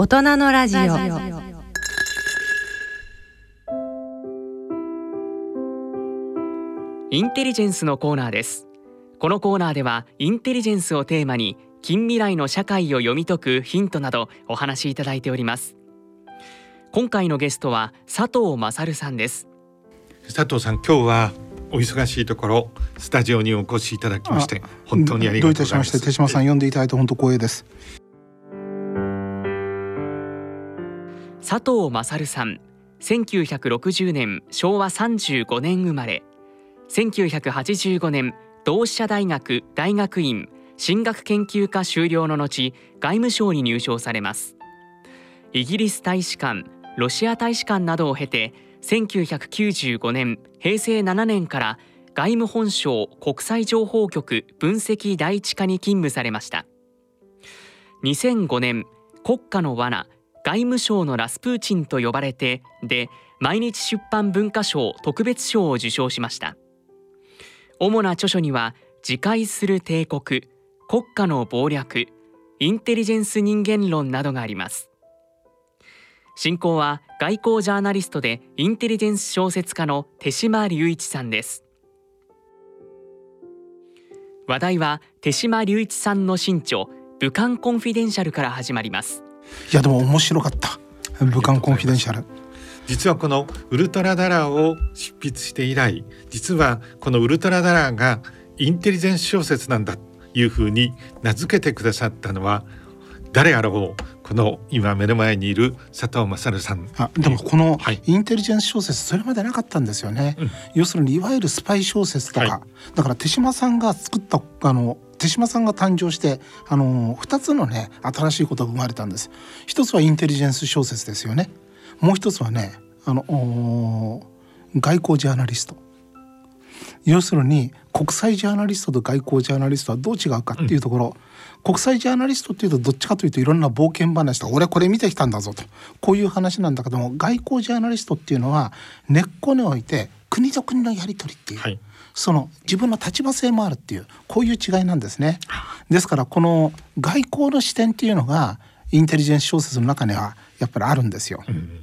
大人のラジオ。インテリジェンスのコーナーです。このコーナーではインテリジェンスをテーマに近未来の社会を読み解くヒントなどお話しいただいております。今回のゲストは佐藤勝さんです。佐藤さん今日はお忙しいところスタジオにお越しいただきまして本当にありがとうございます。どういたしまして手島さん呼んでいただいて本当光栄です佐藤勝さん。1960年昭和35年生まれ。1985年同志社大学大学院進学研究科修了の後外務省に入省されます。イギリス大使館ロシア大使館などを経て1995年平成7年から外務本省国際情報局分析第一課に勤務されました。2005年国家の罠外務省のラスプーチンと呼ばれてで毎日出版文化賞特別賞を受賞しました。主な著書には自戒する帝国国家の謀略インテリジェンス人間論などがあります。進行は外交ジャーナリストでインテリジェンス小説家の手島隆一さんです。話題は手嶋龍一さんの新著武漢コンフィデンシャルから始まります。いやでも面白かった。武漢コンフィデンシャル。実はこのウルトラダラーを執筆して以来実はこのウルトラダラーがインテリジェンス小説なんだというふうに名付けてくださったのは誰あろうこの今目の前にいる佐藤優さん。あでもこのインテリジェンス小説それまでなかったんですよね、うん、要するにいわゆるスパイ小説とか、はい、だから手嶋さんが作ったあの手嶋さんが誕生してあの2つのね新しいことが生まれたんです。一つはインテリジェンス小説ですよね。もう一つはねあの外交ジャーナリスト。要するに国際ジャーナリストと外交ジャーナリストはどう違うかっていうところ、うん。国際ジャーナリストっていうとどっちかというといろんな冒険話とか俺これ見てきたんだぞと。こういう話なんだけども外交ジャーナリストっていうのは根っこにおいて国と国のやり取りっていう、はい、その自分の立場性もあるっていうこういう違いなんですね。ですからこの外交の視点っていうのがインテリジェンス小説の中にはやっぱりあるんですよ。うん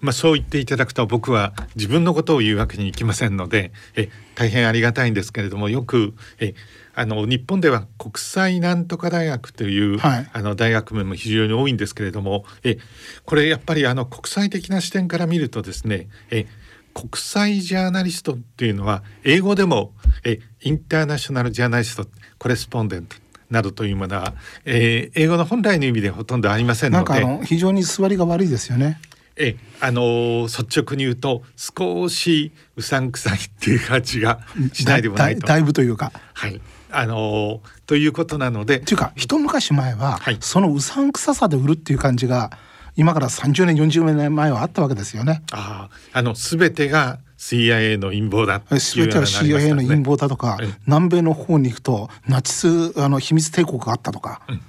まあ、そう言っていただくと僕は自分のことを言うわけにいきませんのでえ大変ありがたいんですけれどもよくえあの日本では国際なんとか大学という、はい、あの大学名も非常に多いんですけれどもえこれやっぱりあの国際的な視点から見るとですねえ国際ジャーナリストっていうのは英語でもえインターナショナルジャーナリストコレスポンデントなどというものは、えー、英語の本来の意味でほとんどありませんのでなんかあの非常に座りが悪いですよね。えあの率直に言うと少しうさんくさいっていう感じがしないでもないと。だいぶというか。はいあのということなので。というか一昔前は、はい、そのうさんくささで売るっていう感じが今から30年40年前はあったわけですよね。ああの全てが CIA の陰謀だ全ては CIA の陰謀だとか、南米の方に行くとナチスあの秘密帝国があったとか、うん、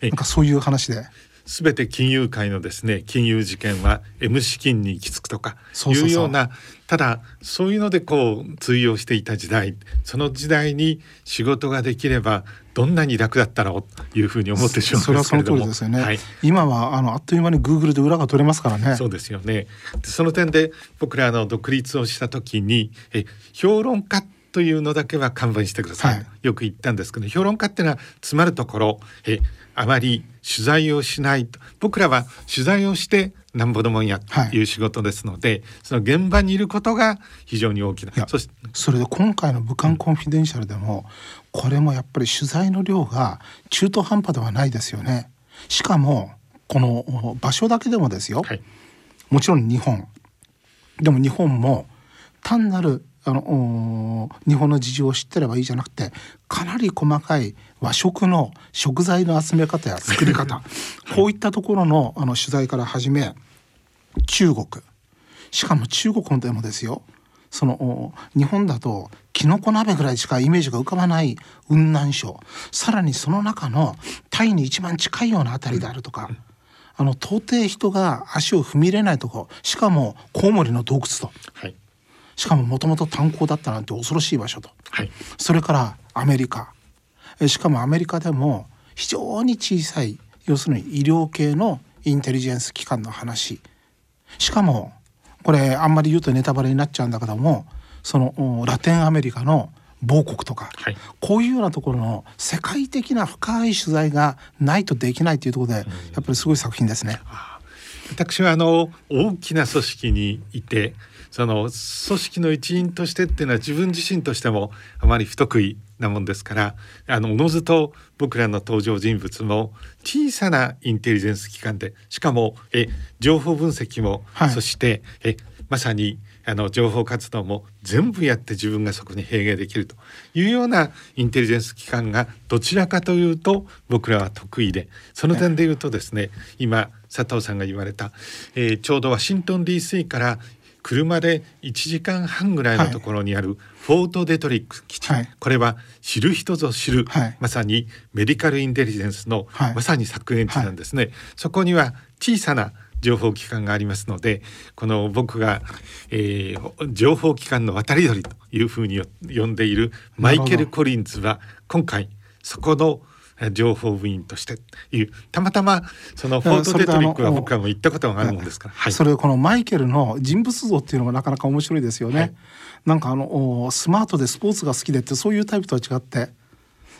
なんかそういう話で。全て金融界のですね金融事件は M 資金に行き着くとかいうようなただそういうのでこう通用していた時代その時代に仕事ができればどんなに楽だったろうというふうに思ってしまうんですけれども。それはその通りですよね、はい、今はあのあっという間にグーグルで裏が取れますからね。そうですよね。その点で僕らの独立をした時にえ評論家というのだけは勘弁してください、はい、よく言ったんですけど評論家っていうのは詰まるところえあまり取材をしないと。僕らは取材をしてなんぼのもんやという仕事ですので、はい、その現場にいることが非常に大きな。そしてそれで今回の武漢コンフィデンシャルでも、これもやっぱり取材の量が中途半端ではないですよね。しかもこの場所だけでもですよ、はい、もちろん日本。でも日本も単なるあの日本の事情を知ってればいいじゃなくてかなり細かい和食の食材の集め方や作り方 こういったところのあの取材から始め中国。しかも中国でもですよその日本だときのこ鍋ぐらいしかイメージが浮かばない雲南省。さらにその中のタイに一番近いような辺りであるとか。あの到底人が足を踏み入れないとこしかもコウモリの洞窟と、はい、しかももともと炭鉱だったなんて恐ろしい場所と、はい、それからアメリカ。しかもアメリカでも非常に小さい要するに医療系のインテリジェンス機関の話。しかもこれあんまり言うとネタバレになっちゃうんだけどもそのラテンアメリカの某国とか、はい、こういうようなところの世界的な深い取材がないとできないというところで、やっぱりすごい作品ですね。私はあの大きな組織にいてその組織の一員としてっていうのは自分自身としてもあまり不得意なもんですからあのおのずと僕らの登場人物も小さなインテリジェンス機関でしかもえ情報分析も、はい、そしてえまさにあの情報活動も全部やって自分がそこに併芸できるというようなインテリジェンス機関がどちらかというと僕らは得意でその点で言うとですね今佐藤さんが言われた、えー、ちょうどワシントン DC から車で1時間半ぐらいのところにあるフォート・デトリック基地、はい、これは知る人ぞ知る、はい、まさにメディカルインテリジェンスの、はい、まさに削減地なんですね。そこには小さな情報機関がありますのでこの僕が、えー、情報機関の渡り鳥というふうに呼んでいるマイケル・コリンズは今回そこの情報部員としていうたまたまそのフォートデトリックは僕はもう行ったことがあるもんですから、はい、それこのマイケルの人物像っていうのがなかなか面白いですよね、はい、なんかあのスマートでスポーツが好きでってそういうタイプとは違って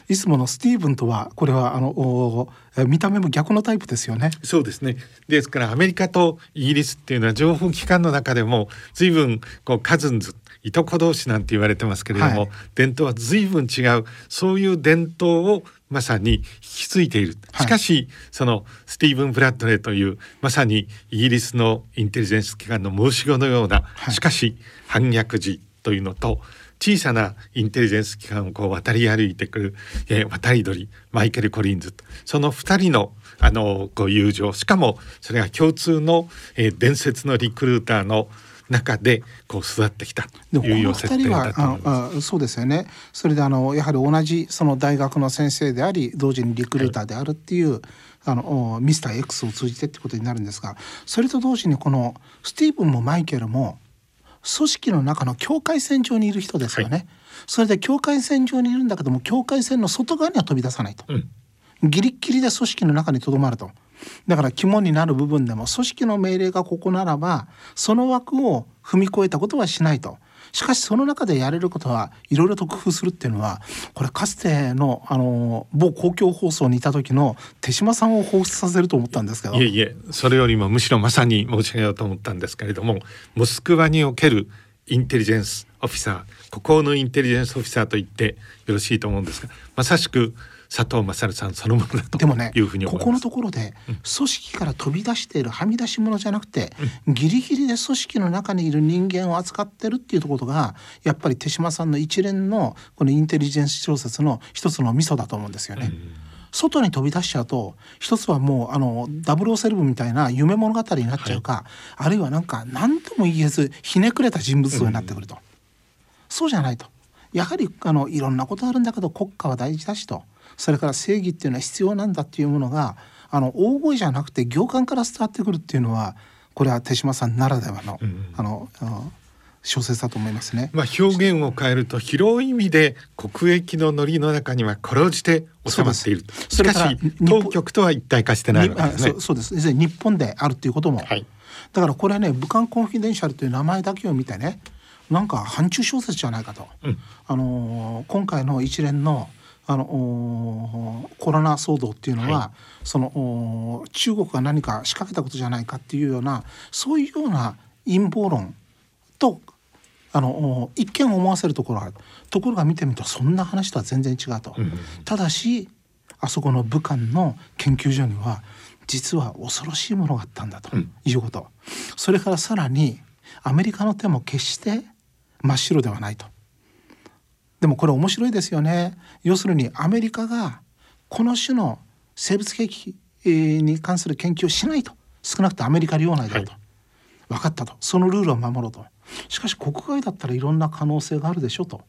いつものスティーブンとはこれはあの見た目も逆のタイプですよね。そうですね。ですからアメリカとイギリスっていうのは情報機関の中でも随分こうカズンズいとこ同士なんて言われてますけれども、はい、伝統は随分違うそういう伝統をまさに引き継いでいる。しかし、はい、そのスティーブン・ブラッドレーというまさにイギリスのインテリジェンス機関の申し子のような、はい、しかし反逆児というのと小さなインテリジェンス機関をこう渡り歩いてくる、えー、渡り鳥マイケル・コリンズその2人のあのこう友情しかもそれが共通の、えー、伝説のリクルーターの中でこう育ってきた。という設定だと思います。そうですよね。それであのやはり同じその大学の先生であり同時にリクルーターであるっていう、はい、あのミスター X を通じてってことになるんですが、それと同時にこのスティーブンもマイケルも組織の中の境界線上にいる人ですよね、はい、それで境界線上にいるんだけども境界線の外側には飛び出さないと、うん、ギリギリで組織の中にとどまると。だから肝になる部分でも組織の命令がここならばその枠を踏み越えたことはしないと。しかしその中でやれることはいろいろと工夫するっていうのはこれかつてのあの某公共放送にいた時の手島さんを彷彿させると思ったんですけど。いえいえそれよりもむしろまさに申し上げようと思ったんですけれどもモスクワにおけるインテリジェンスオフィサー孤高のインテリジェンスオフィサーと言ってよろしいと思うんですがまさしく佐藤勝さんそのものだというふうにここのところで組織から飛び出しているはみ出し物じゃなくて、うん、ギリギリで組織の中にいる人間を扱ってるっていうところがやっぱり手島さんの一連のこのインテリジェンス小説の一つのミソだと思うんですよね。うん。外に飛び出しちゃうと一つはもうあの007みたいな夢物語になっちゃうか、はい、あるいはなんか何とも言えずひねくれた人物像になってくると、うん、そうじゃないと。やはりあのいろんなことあるんだけど国家は大事だしとそれから正義っていうのは必要なんだっていうものがあの大声じゃなくて行間から伝わってくるっていうのはこれは手島さんならではの、うん、あの小説だと思いますね。まあ表現を変えると広い意味で国益のノリの中にはこれをして収まっていると。しかし当局とは一体化してないわけですね。そうです。日本であるっていうことも。はい、だからこれね武漢コンフィデンシャルという名前だけを見てねなんか反中小説じゃないかと。うん、あの今回の一連のあのコロナ騒動っていうのは、はい、その中国が何か仕掛けたことじゃないかっていうようなそういうような陰謀論とあの一見思わせるところがある。ところが見てみるとそんな話とは全然違うと。うん、ただしあそこの武漢の研究所には実は恐ろしいものがあったんだということ、うん、それからさらにアメリカの手も決して真っ白ではないとでもこれ面白いですよね。要するにアメリカがこの種の生物兵器に関する研究をしないと。少なくともアメリカ領内だと、はい、分かったと。そのルールを守ろうと。しかし国外だったらいろんな可能性があるでしょと。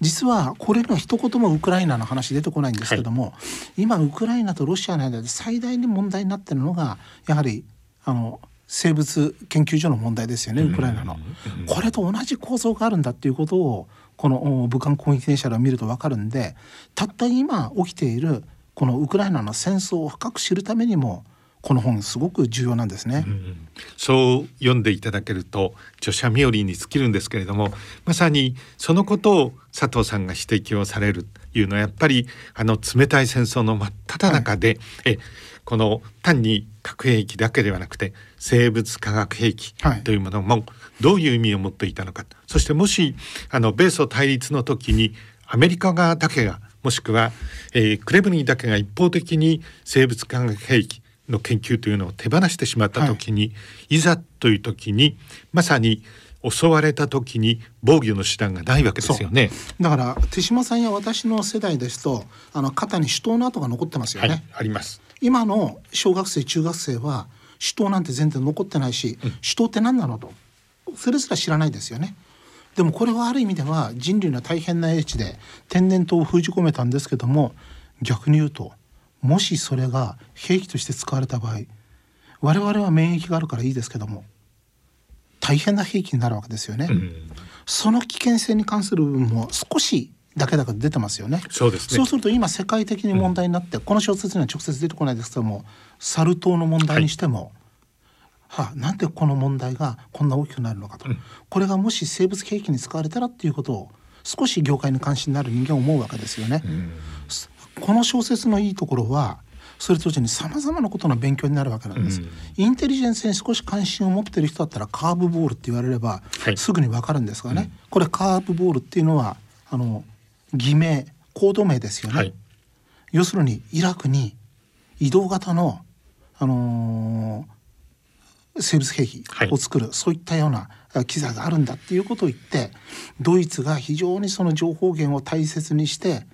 実はこれの一言もウクライナの話出てこないんですけども、はい、今ウクライナとロシアの間で最大に問題になってるのがやはりあの生物研究所の問題ですよねウクライナの。これと同じ構造があるんだっていうことをこの武漢攻撃電車を見ると分かるんでたった今起きているこのウクライナの戦争を深く知るためにもこの本すごく重要なんですね、うん、そう読んでいただけると著者冥利に尽きるんですけれどもまさにそのことを佐藤さんが指摘をされるというのはやっぱりあの冷たい戦争の真っ只中で、はい、えこの単に核兵器だけではなくて生物化学兵器というものもどういう意味を持っていたのか、はい、そしてもしあの米ソ対立の時にアメリカ側だけがもしくは、えー、クレムリンだけが一方的に生物化学兵器の研究というのを手放してしまった時に、はい、いざという時にまさに襲われた時に防御の手段がないわけですよね。だから手島さんや私の世代ですとあの肩に手刀の跡が残ってますよね、はい、あります。今の小学生中学生は手刀なんて全然残ってないし、うん、手刀って何なのとそれすら知らないですよね。でもこれはある意味では人類の大変な英知で天然痘を封じ込めたんですけども逆に言うともしそれが兵器として使われた場合我々は免疫があるからいいですけども大変な兵器になるわけですよね。うん、その危険性に関する部分も少しだけだけ出てますよね。そうです、ね、そうすると今世界的に問題になって、うん、この小説には直接出てこないですけどもサル痘の問題にしても、はい、はあ、なんでこの問題がこんな大きくなるのかと、うん、これがもし生物兵器に使われたらっていうことを少し業界に関心のある人間は思うわけですよね。この小説のいいところはそれと同時にさまざまなことの勉強になるわけなんです、うん、インテリジェンスに少し関心を持っている人だったらカーブボールって言われればすぐにわかるんですがね、はい、これカーブボールっていうのはあの偽名コード名ですよね、はい、要するにイラクに移動型の、あのー、生物兵器を作る、はい、そういったような機材があるんだっていうことを言ってドイツが非常にその情報源を大切にして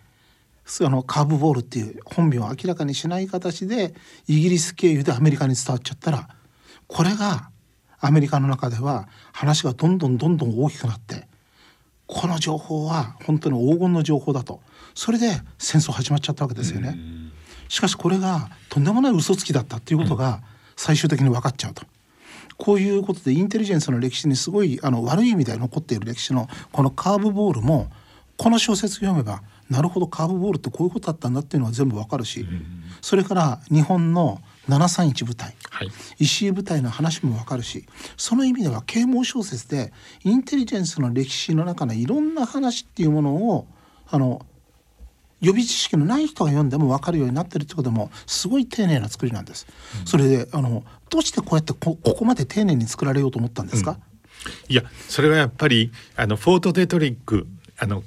あのカーブボールっていう本名を明らかにしない形でイギリス経由でアメリカに伝わっちゃったらこれがアメリカの中では話がどんどんどんどん大きくなってこの情報は本当に黄金の情報だとそれで戦争始まっちゃったわけですよね。しかしこれがとんでもない嘘つきだったっていうことが最終的に分かっちゃうと。こういうことでインテリジェンスの歴史にすごいあの悪い意味で残っている歴史のこのカーブボールもこの小説読めばなるほどカーブボールってこういうことだったんだっていうのは全部わかるし、それから日本の731部隊、はい、石井部隊の話もわかるしその意味では啓蒙小説でインテリジェンスの歴史の中のいろんな話っていうものをあの予備知識のない人が読んでも分かるようになってるってこともすごい丁寧な作りなんです。うん、それであのどうしてこうやってここまで丁寧に作られようと思ったんですか、うん、いやそれはやっぱりあのフォート・デトリックあの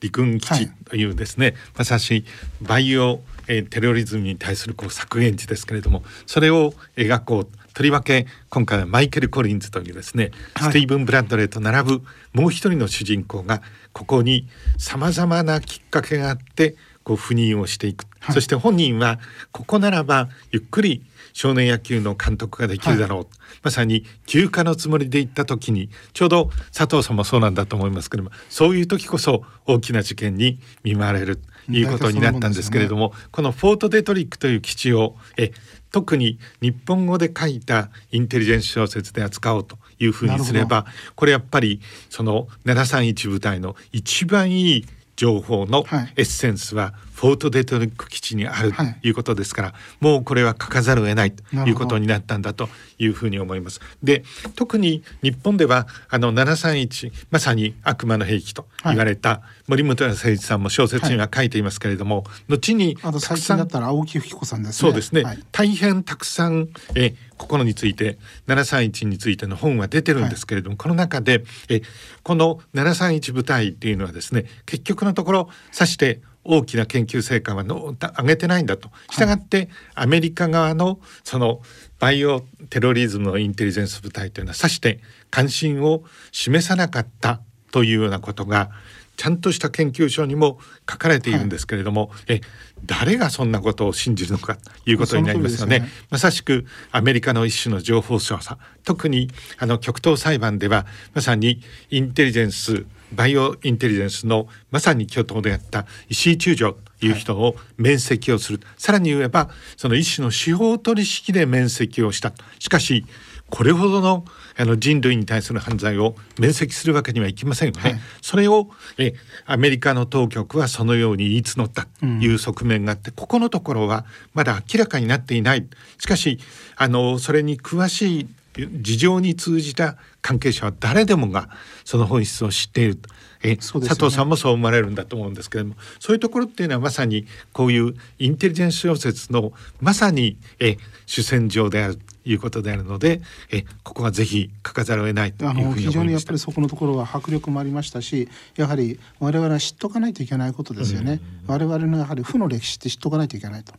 陸軍基地というですね、はい、まさしバイオ、えー、テロリズムに対するこう削減地ですけれどもそれを描こうとりわけ今回はマイケル・コリンズというですね、はい、スティーブン・ブラッドレーと並ぶもう一人の主人公がここにさまざまなきっかけがあってこう赴任をしていく、はい、そして本人はここならばゆっくり少年野球の監督ができるだろう、はい、まさに休暇のつもりで行った時にちょうど佐藤さんもそうなんだと思いますけれどもそういう時こそ大きな事件に見舞われるということになったんですけれども、ね、このフォートデトリックという基地をえ特に日本語で書いたインテリジェンス小説で扱おうというふうにすればこれやっぱりその731部隊の一番いい情報のエッセンスはフォートデトリック基地にあるとい。うことですから、はい、もうこれは書かざるを得ないということになったんだというふうに思います。で特に日本ではあの731まさに悪魔の兵器と言われた、はい、森本誠一さんも小説には書いていますけれども、はい、後にあと最近だったら青木吹子さんですね。そうですね、大変たくさんえ心について731についての本は出てるんですけれども、この中でえこの731部隊っていうのはですね結局のところさして大きな研究成果はの上げてないんだと。したがってアメリカ側のそのバイオテロリズムのインテリジェンス部隊というのはさして関心を示さなかったというようなことがちゃんとした研究書にも書かれているんですけれども、はい、え誰がそんなことを信じるのかということになりますよね。よね。まさしくアメリカの一種の情報操作特にあの極東裁判ではまさにインテリジェンスバイオインテリジェンスのまさに巨頭であった石井中将という人を面積をする、はい、さらに言えばその一種の司法取引で面積をした。しかしこれほどのあの人類に対する犯罪を免責するわけにはいきませんよね。はい、それをえアメリカの当局はそのように言い募ったという側面があって、うん、ここのところはまだ明らかになっていない。しかしあのそれに詳しい事情に通じた関係者は誰でもがその本質を知っていると。え、ね、佐藤さんもそう思われるんだと思うんですけれどもそういうところっていうのはまさにこういうインテリジェンス小説のまさにえ主戦場であるいうことであるのでえここはぜひ書かざるを得ないというふうに思いま非常にやっぱりそこのところは迫力もありましたしやはり我々は知っとかないといけないことですよね、我々のやはり負の歴史って知っとかないといけないと。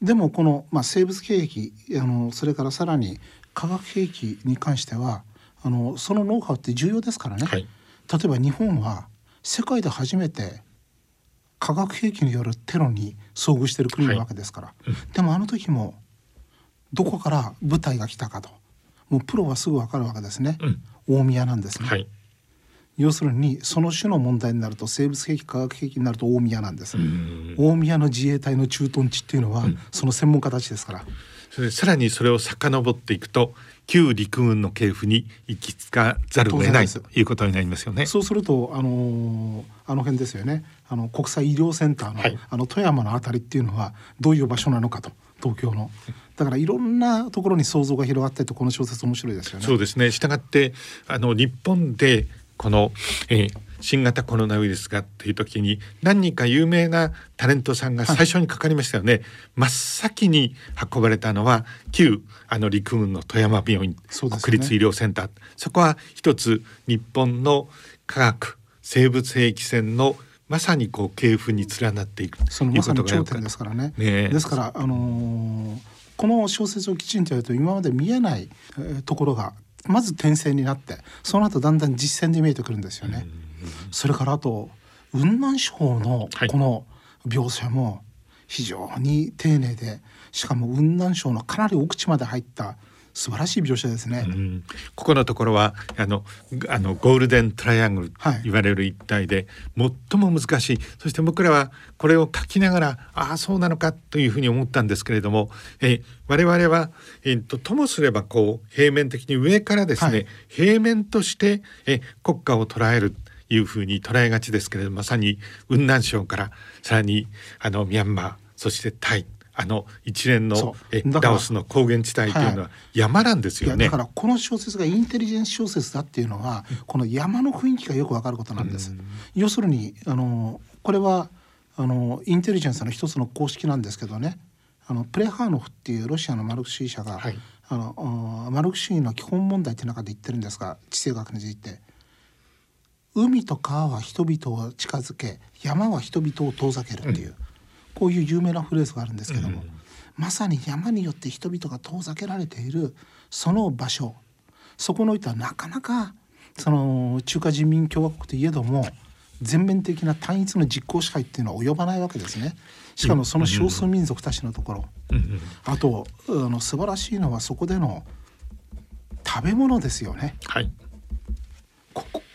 でもこの、まあ、生物兵器あのそれからさらに化学兵器に関してはあのそのノウハウって重要ですからね、はい、例えば日本は世界で初めて化学兵器によるテロに遭遇している国なわけですから、はい。うん、でもあの時もどこから部隊が来たかと。もうプロはすぐ分かるわけですね、うん、大宮なんですね、はい、要するにその種の問題になると生物兵器化学兵器になると大宮なんです、大宮の自衛隊の駐屯地っていうのは、その専門家たちですからそれさらにそれを遡っていくと旧陸軍の系譜に行き着かざるを得ないということになりますよね。そうするとあのー、あの辺ですよね。あの国際医療センターの、はい、あの富山のあたりっていうのはどういう場所なのかと東京の。だからいろんなところに想像が広がってとこの小説面白いですよね。そうですね。従ってあの日本でこの、えー、新型コロナウイルスがっていう時に何人か有名なタレントさんが最初にかかりましたよね、はい、真っ先に運ばれたのは旧あの陸軍の富山病院、ね、国立医療センター。そこは一つ日本の科学生物兵器戦のまさにこう系譜に連なっていくそのまさに頂点ですからね。ねですからあのー、この小説をきちんとやると今まで見えない、えー、ところがまず転生になってその後だんだん実践で見えてくるんですよね。それからあと雲南省のこの描写も非常に丁寧でしかも雲南省のかなり奥地まで入った素晴らしい描写ですね、うん、ここのところはあのあのゴールデントライアングルと言われる一帯で、最も難しい。そして僕らはこれを書きながらああそうなのかというふうに思ったんですけれども、え我々は、えーと、ともすればこう平面的に上からですね、はい、平面としてえ国家を捉えるいうふうに捉えがちですけれどまさに雲南省からさらにあのミャンマーそしてタイあの一連のえラオスの高原地帯というのは山なんですよね、はい、だからこの小説がインテリジェンス小説だっていうのは、この山の雰囲気がよくわかることなんです。要するにあのこれはあのインテリジェンスの一つの公式なんですけどね。あのプレハーノフっていうロシアのマルクシー社が、はい、あのマルクシーの基本問題っていう中で言ってるんですが地政学について海と川は人々を近づけ山は人々を遠ざけるっていう、こういう有名なフレーズがあるんですけども、まさに山によって人々が遠ざけられているその場所そこにおいてはなかなかその中華人民共和国といえども全面的な単一の実効支配っていうのは及ばないわけですね。しかもその少数民族たちのところ、あとあの素晴らしいのはそこでの食べ物ですよね。はい、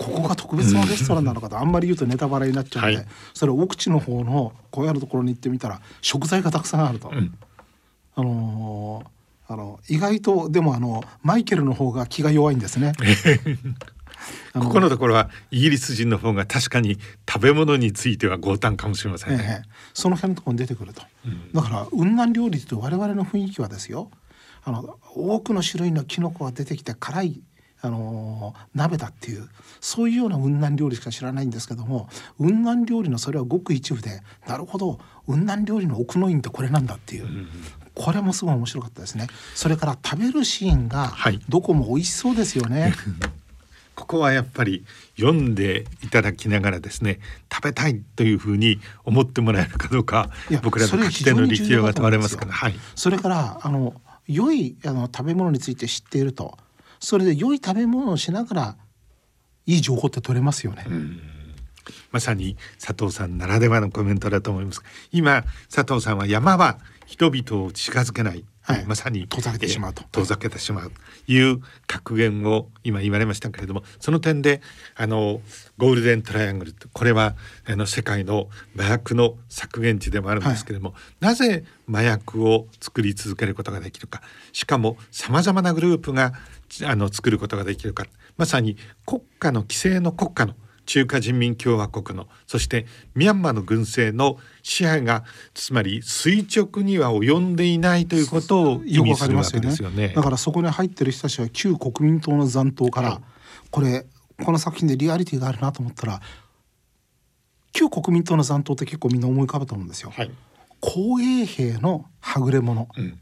ここが特別なレストランなのかとあんまり言うとネタバレになっちゃうんで、はい、それ奥地の方の小屋のところに行ってみたら食材がたくさんあると。うん、あのー、あの意外とでもあのマイケルの方が気が弱いんですね。ここのところはイギリス人の方が確かに食べ物については強胆かもしれませんね、ええ、その辺のところに出てくると、うん、だから雲南料理と我々の雰囲気はですよ。あの多くの種類のキノコが出てきて辛いあの鍋だっていうそういうような雲南料理しか知らないんですけども雲南料理のそれはごく一部でなるほど雲南料理の奥の院ってこれなんだっていう、うん、これもすごい面白かったですね。それから食べるシーンがどこも美味しそうですよね、は いここはやっぱり読んでいただきながらですね食べたいというふうに思ってもらえるかどうか僕らの書き手の力量が問われますから、はい、それからあの良いあの食べ物について知っているとそれで良い食べ物をしながらいい情報って取れますよね。まさに佐藤さんならではのコメントだと思います。今佐藤さんは山は人々を近づけないはい、まさに遠ざけてしまうと。遠ざけてしまうという格言を今言われましたけれどもその点であのゴールデントライアングルこれはあの世界の麻薬の削減地でもあるんですけれども、はい、なぜ麻薬を作り続けることができるか。しかもさまざまなグループがあの作ることができるか。まさに国家の規制の国家の中華人民共和国のそしてミャンマーの軍政の支配がつまり垂直には及んでいないということを意味するわけですよね。だからそこに入ってる人たちは旧国民党の残党から、はい、これこの作品でリアリティがあるなと思ったら旧国民党の残党って結構みんな思い浮かぶと思うんですよ。はい、公衛兵のはぐれ者、うん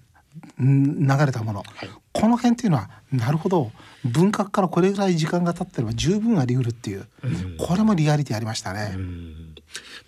流れたもの、はい、この辺っていうのはなるほど文革からこれぐらい時間が経ってれば十分あり得るっていう、うん、これもリアリティありましたね。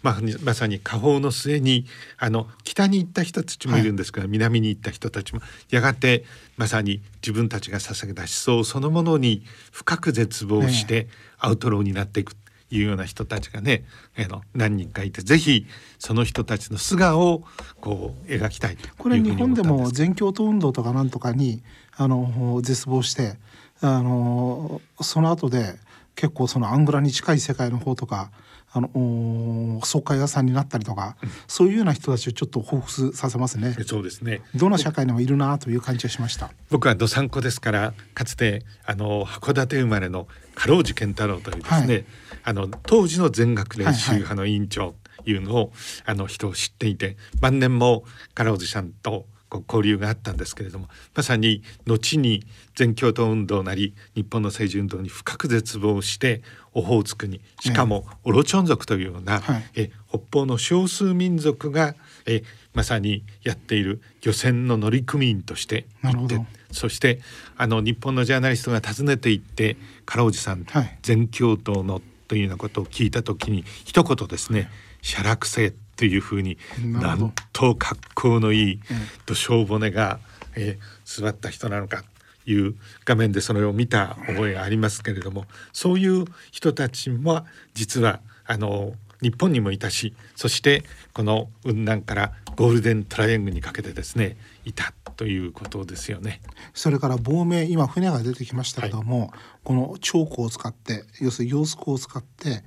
まあ、まさに下方の末にあの北に行った人たちもいるんですが、はい、南に行った人たちもやがてまさに自分たちが捧げた思想そのものに深く絶望してアウトローになっていくいうような人たちがね、えー、の何人かいてぜひその人たちの素顔をこう描きたいこれ日本でも全共闘運動とかなんとかにあの絶望してあのその後で結構そのアングラに近い世界の方とかあの総会屋さんになったりとか、うん、そういうような人たちをちょっと彷彿させますね。そうですね。どの社会にもいるなという感じがしました。僕はどさんこですからかつてあの函館生まれの加労寺健太郎というですね、はい、あの当時の全学年宗派の委員長というのを、あの人を知っていて晩年も加労寺さんとこう交流があったんですけれどもまさに後に全共闘運動なり日本の政治運動に深く絶望してオホーツクにしかもオロチョン族というような、はい、え北方の少数民族がえまさにやっている漁船の乗組員として行ってそしてあの日本のジャーナリストが訪ねていって唐おじさん、はい、全共闘のというようなことを聞いた時に一言ですね「写楽性」というふうになんと格好のいい土性骨が、えー、座った人なのかいう画面でそれを見た覚えがありますけれどもそういう人たちも実はあの日本にもいたしそしてこの雲南からゴールデントライアングルにかけてですねいたということですよね。それから亡命今船が出てきましたけども、はい、このチョークを使って要するに洋服を使って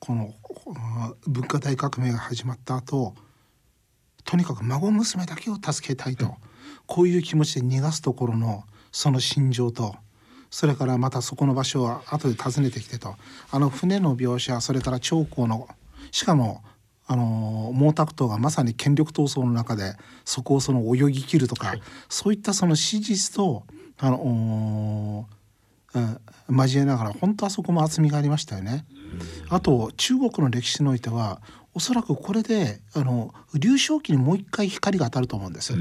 この文化大革命が始まった後とにかく孫娘だけを助けたいと、うん、こういう気持ちで逃がすところのその心情とそれからまたそこの場所を後で訪ねてきてとあの船の描写それから長江のしかもあの毛沢東がまさに権力闘争の中でそこをその泳ぎ切るとか、はい、そういったその史実とあの、うん、交えながら本当はそこも厚みがありましたよね。あと中国の歴史においてはおそらくこれであの劉少奇にもう一回光が当たると思うんです。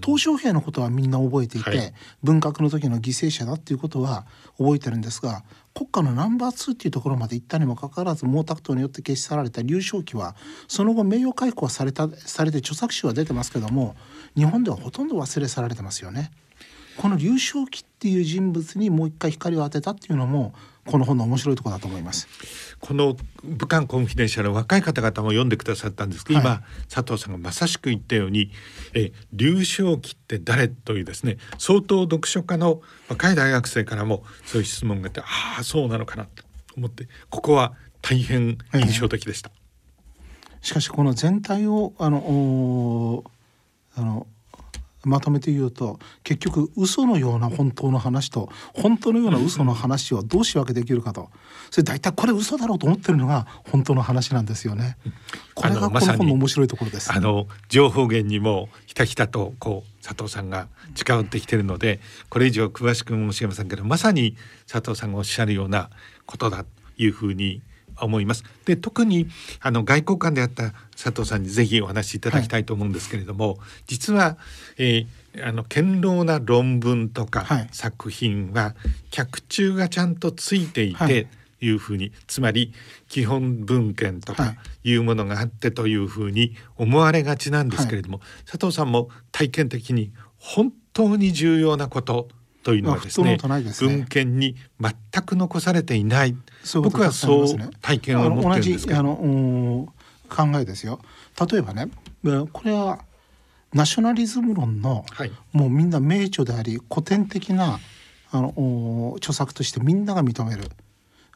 鄧小平のことはみんな覚えていて、はい、文革の時の犠牲者だっていうことは覚えてるんですが国家のナンバー2っていうところまで行ったにもかかわらず毛沢東によって消し去られた劉少奇はその後名誉回復はされたされて著作集は出てますけども日本ではほとんど忘れ去られてますよね。この劉少奇っていう人物にもう一回光を当てたっていうのもこの本の面白いところだと思います。この武漢コンフィデンシャル若い方々も読んでくださったんですけど、はい、今佐藤さんがまさしく言ったように「え劉少奇って誰?」というですね相当読書家の若い大学生からもそういう質問があってああそうなのかなと思ってここは大変印象的でした。しかしこの全体をあのあのまとめて言うと結局嘘のような本当の話と本当のような嘘の話をどう仕分けできるかとそれ大体これ嘘だろうと思ってるのが本当の話なんですよね。これがこの本の面白いところです。あの情報源にもひたひたとこう佐藤さんが近寄ってきてるのでこれ以上詳しく申し上げませんけどまさに佐藤さんがおっしゃるようなことだというふうに思います。で特にあの外交官であった佐藤さんにぜひお話しいただきたいと思うんですけれども、はい、実は、えー、あの堅牢な論文とか作品は脚注がちゃんとついていて、はい。いうふうにつまり基本文献とかいうものがあってというふうに思われがちなんですけれども、はい、佐藤さんも体験的に本当に重要なことというのはですね、ね、文献に全く残されていない。僕はそう体験を持ってるんですけど。あの考えですよ。例えばねこれはナショナリズム論の、はい、もうみんな名著であり古典的なあの著作としてみんなが認める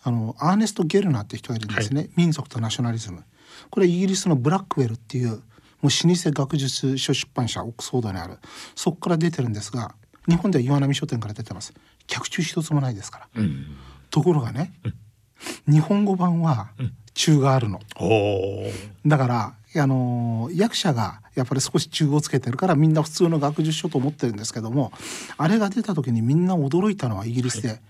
あのアーネスト・ゲルナーって人がいるんですね、はい、民族とナショナリズム。これイギリスのブラックウェルっていうもう老舗学術書出版社オックスフォードにある。そこから出てるんですが日本では岩波書店から出てます。脚注一つもないですから、うん、ところがね、うん、日本語版は中があるの、う。ん、だからあの役者がやっぱり少し中をつけてるからみんな普通の学術書と思ってるんですけどもあれが出た時にみんな驚いたのはイギリスで、はい、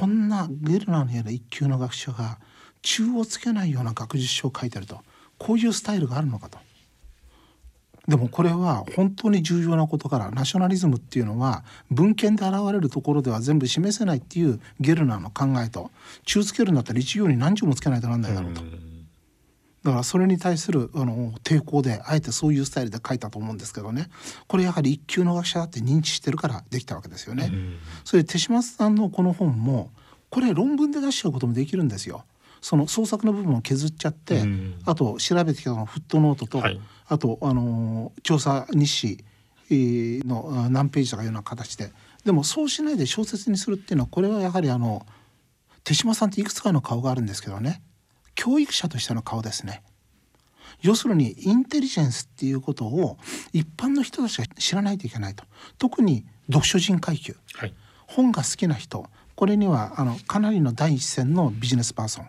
こんなゲルナーのような一級の学者が中をつけないような学術書を書いてるとこういうスタイルがあるのかと。でもこれは本当に重要なことからナショナリズムっていうのは文献で現れるところでは全部示せないっていうゲルナーの考えと中つけるんだったら一行に何十もつけないとなんないだろうと。だからそれに対するあの抵抗であえてそういうスタイルで書いたと思うんですけどねこれやはり一級の学者だって認知してるからできたわけですよね。それで手島さんのこの本もこれ論文で出しちゃうこともできるんですよ。その創作の部分を削っちゃって、うん、あと調べてきたのフットノートと、はい、あとあの調査日誌の何ページとかいうような形で。でもそうしないで小説にするっていうのはこれはやはりあの手島さんっていくつかの顔があるんですけどね。教育者としての顔ですね。要するにインテリジェンスっていうことを一般の人たちが知らないといけないと。特に読書人階級、はい、本が好きな人。これにはあのかなりの第一線のビジネスパーソン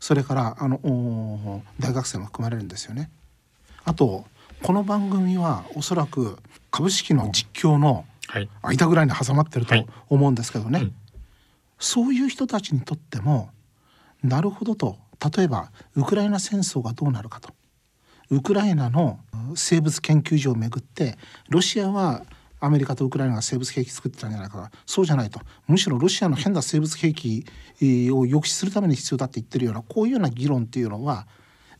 それからあの大学生も含まれるんですよね。あとこの番組はおそらく株式の実況の間ぐらいに挟まってると思うんですけどね、そういう人たちにとってもなるほどと。例えばウクライナ戦争がどうなるかと。ウクライナの生物研究所をめぐってロシアはアメリカとウクライナが生物兵器作ってたんじゃないか。そうじゃないと。むしろロシアの変な生物兵器を抑止するために必要だって言ってるようなこういうような議論っていうのは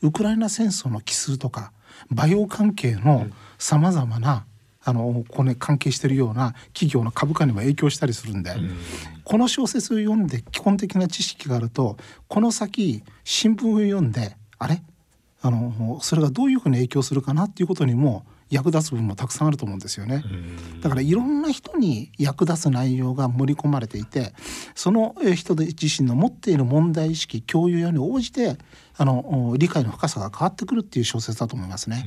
ウクライナ戦争の奇数とかバイオ関係のさまざまな、あのこれ関係しているような企業の株価にも影響したりするんで、うん、この小説を読んで基本的な知識があるとこの先新聞を読んであれ？あのそれがどういうふうに影響するかなっていうことにも役立つ部分もたくさんあると思うんですよね。だからいろんな人に役立つ内容が盛り込まれていてその人自身の持っている問題意識共有に応じてあの理解の深さが変わってくるっていう小説だと思いますね。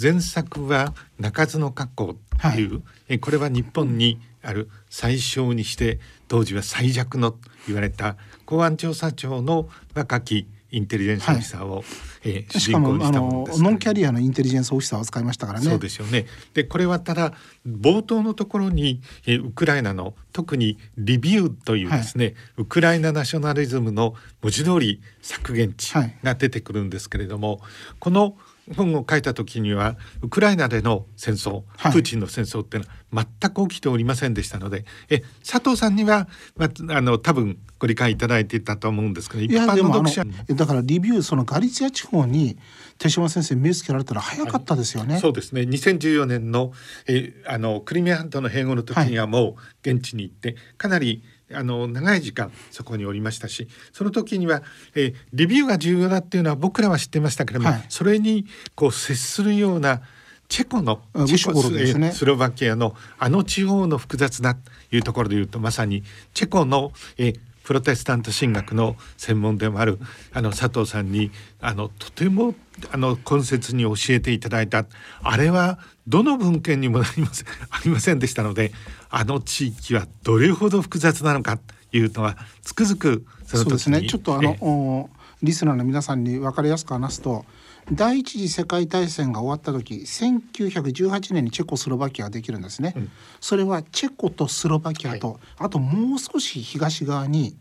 前作は鳴かずの格好という、はい、これは日本にある最小にして当時は最弱のと言われた公安調査庁の若きインテリジェンスオフィサーを、はい、えー、主人公にしたものです、ノンキャリアのインテリジェンスオフィサーを使いましたからね。そうですよね。でこれはただ冒頭のところに、えー、ウクライナの特にリビューというですね、はい、ウクライナナショナリズムの文字通り削減値が出てくるんですけれども、はい、この本を書いた時にはウクライナでの戦争、プーチンの戦争っていうのは全く起きておりませんでしたのでえ佐藤さんには、まあ、あの多分ご理解いただいていたと思うんですけど一般の読者。だからリビューそのガリツィア地方に手嶋先生目つけられたら早かったですよね。はい、そうですね。2014年のえあのクリミア半島の併合の時にはもう現地に行って、かなりあの長い時間そこにおりましたしその時には、えー、レビューが重要だっていうのは僕らは知ってましたけれども、はい、それにこう接するようなチェコのチェコス,、ね、スロバキアのあの地方の複雑なというところでいうとまさにチェコの、えー、プロテスタント神学の専門でもあるあの佐藤さんにあのとてもあの根節に教えていただいた。あれはどの文献にもなりません ありませんでしたのであの地域はどれほど複雑なのかというのはつくづくそうですね。ちょっとあのリスナーの皆さんに分かりやすく話すと第一次世界大戦が終わった時1918年にチェコスロバキアができるんですね、うん、それはチェコとスロバキアと、はい、あともう少し東側に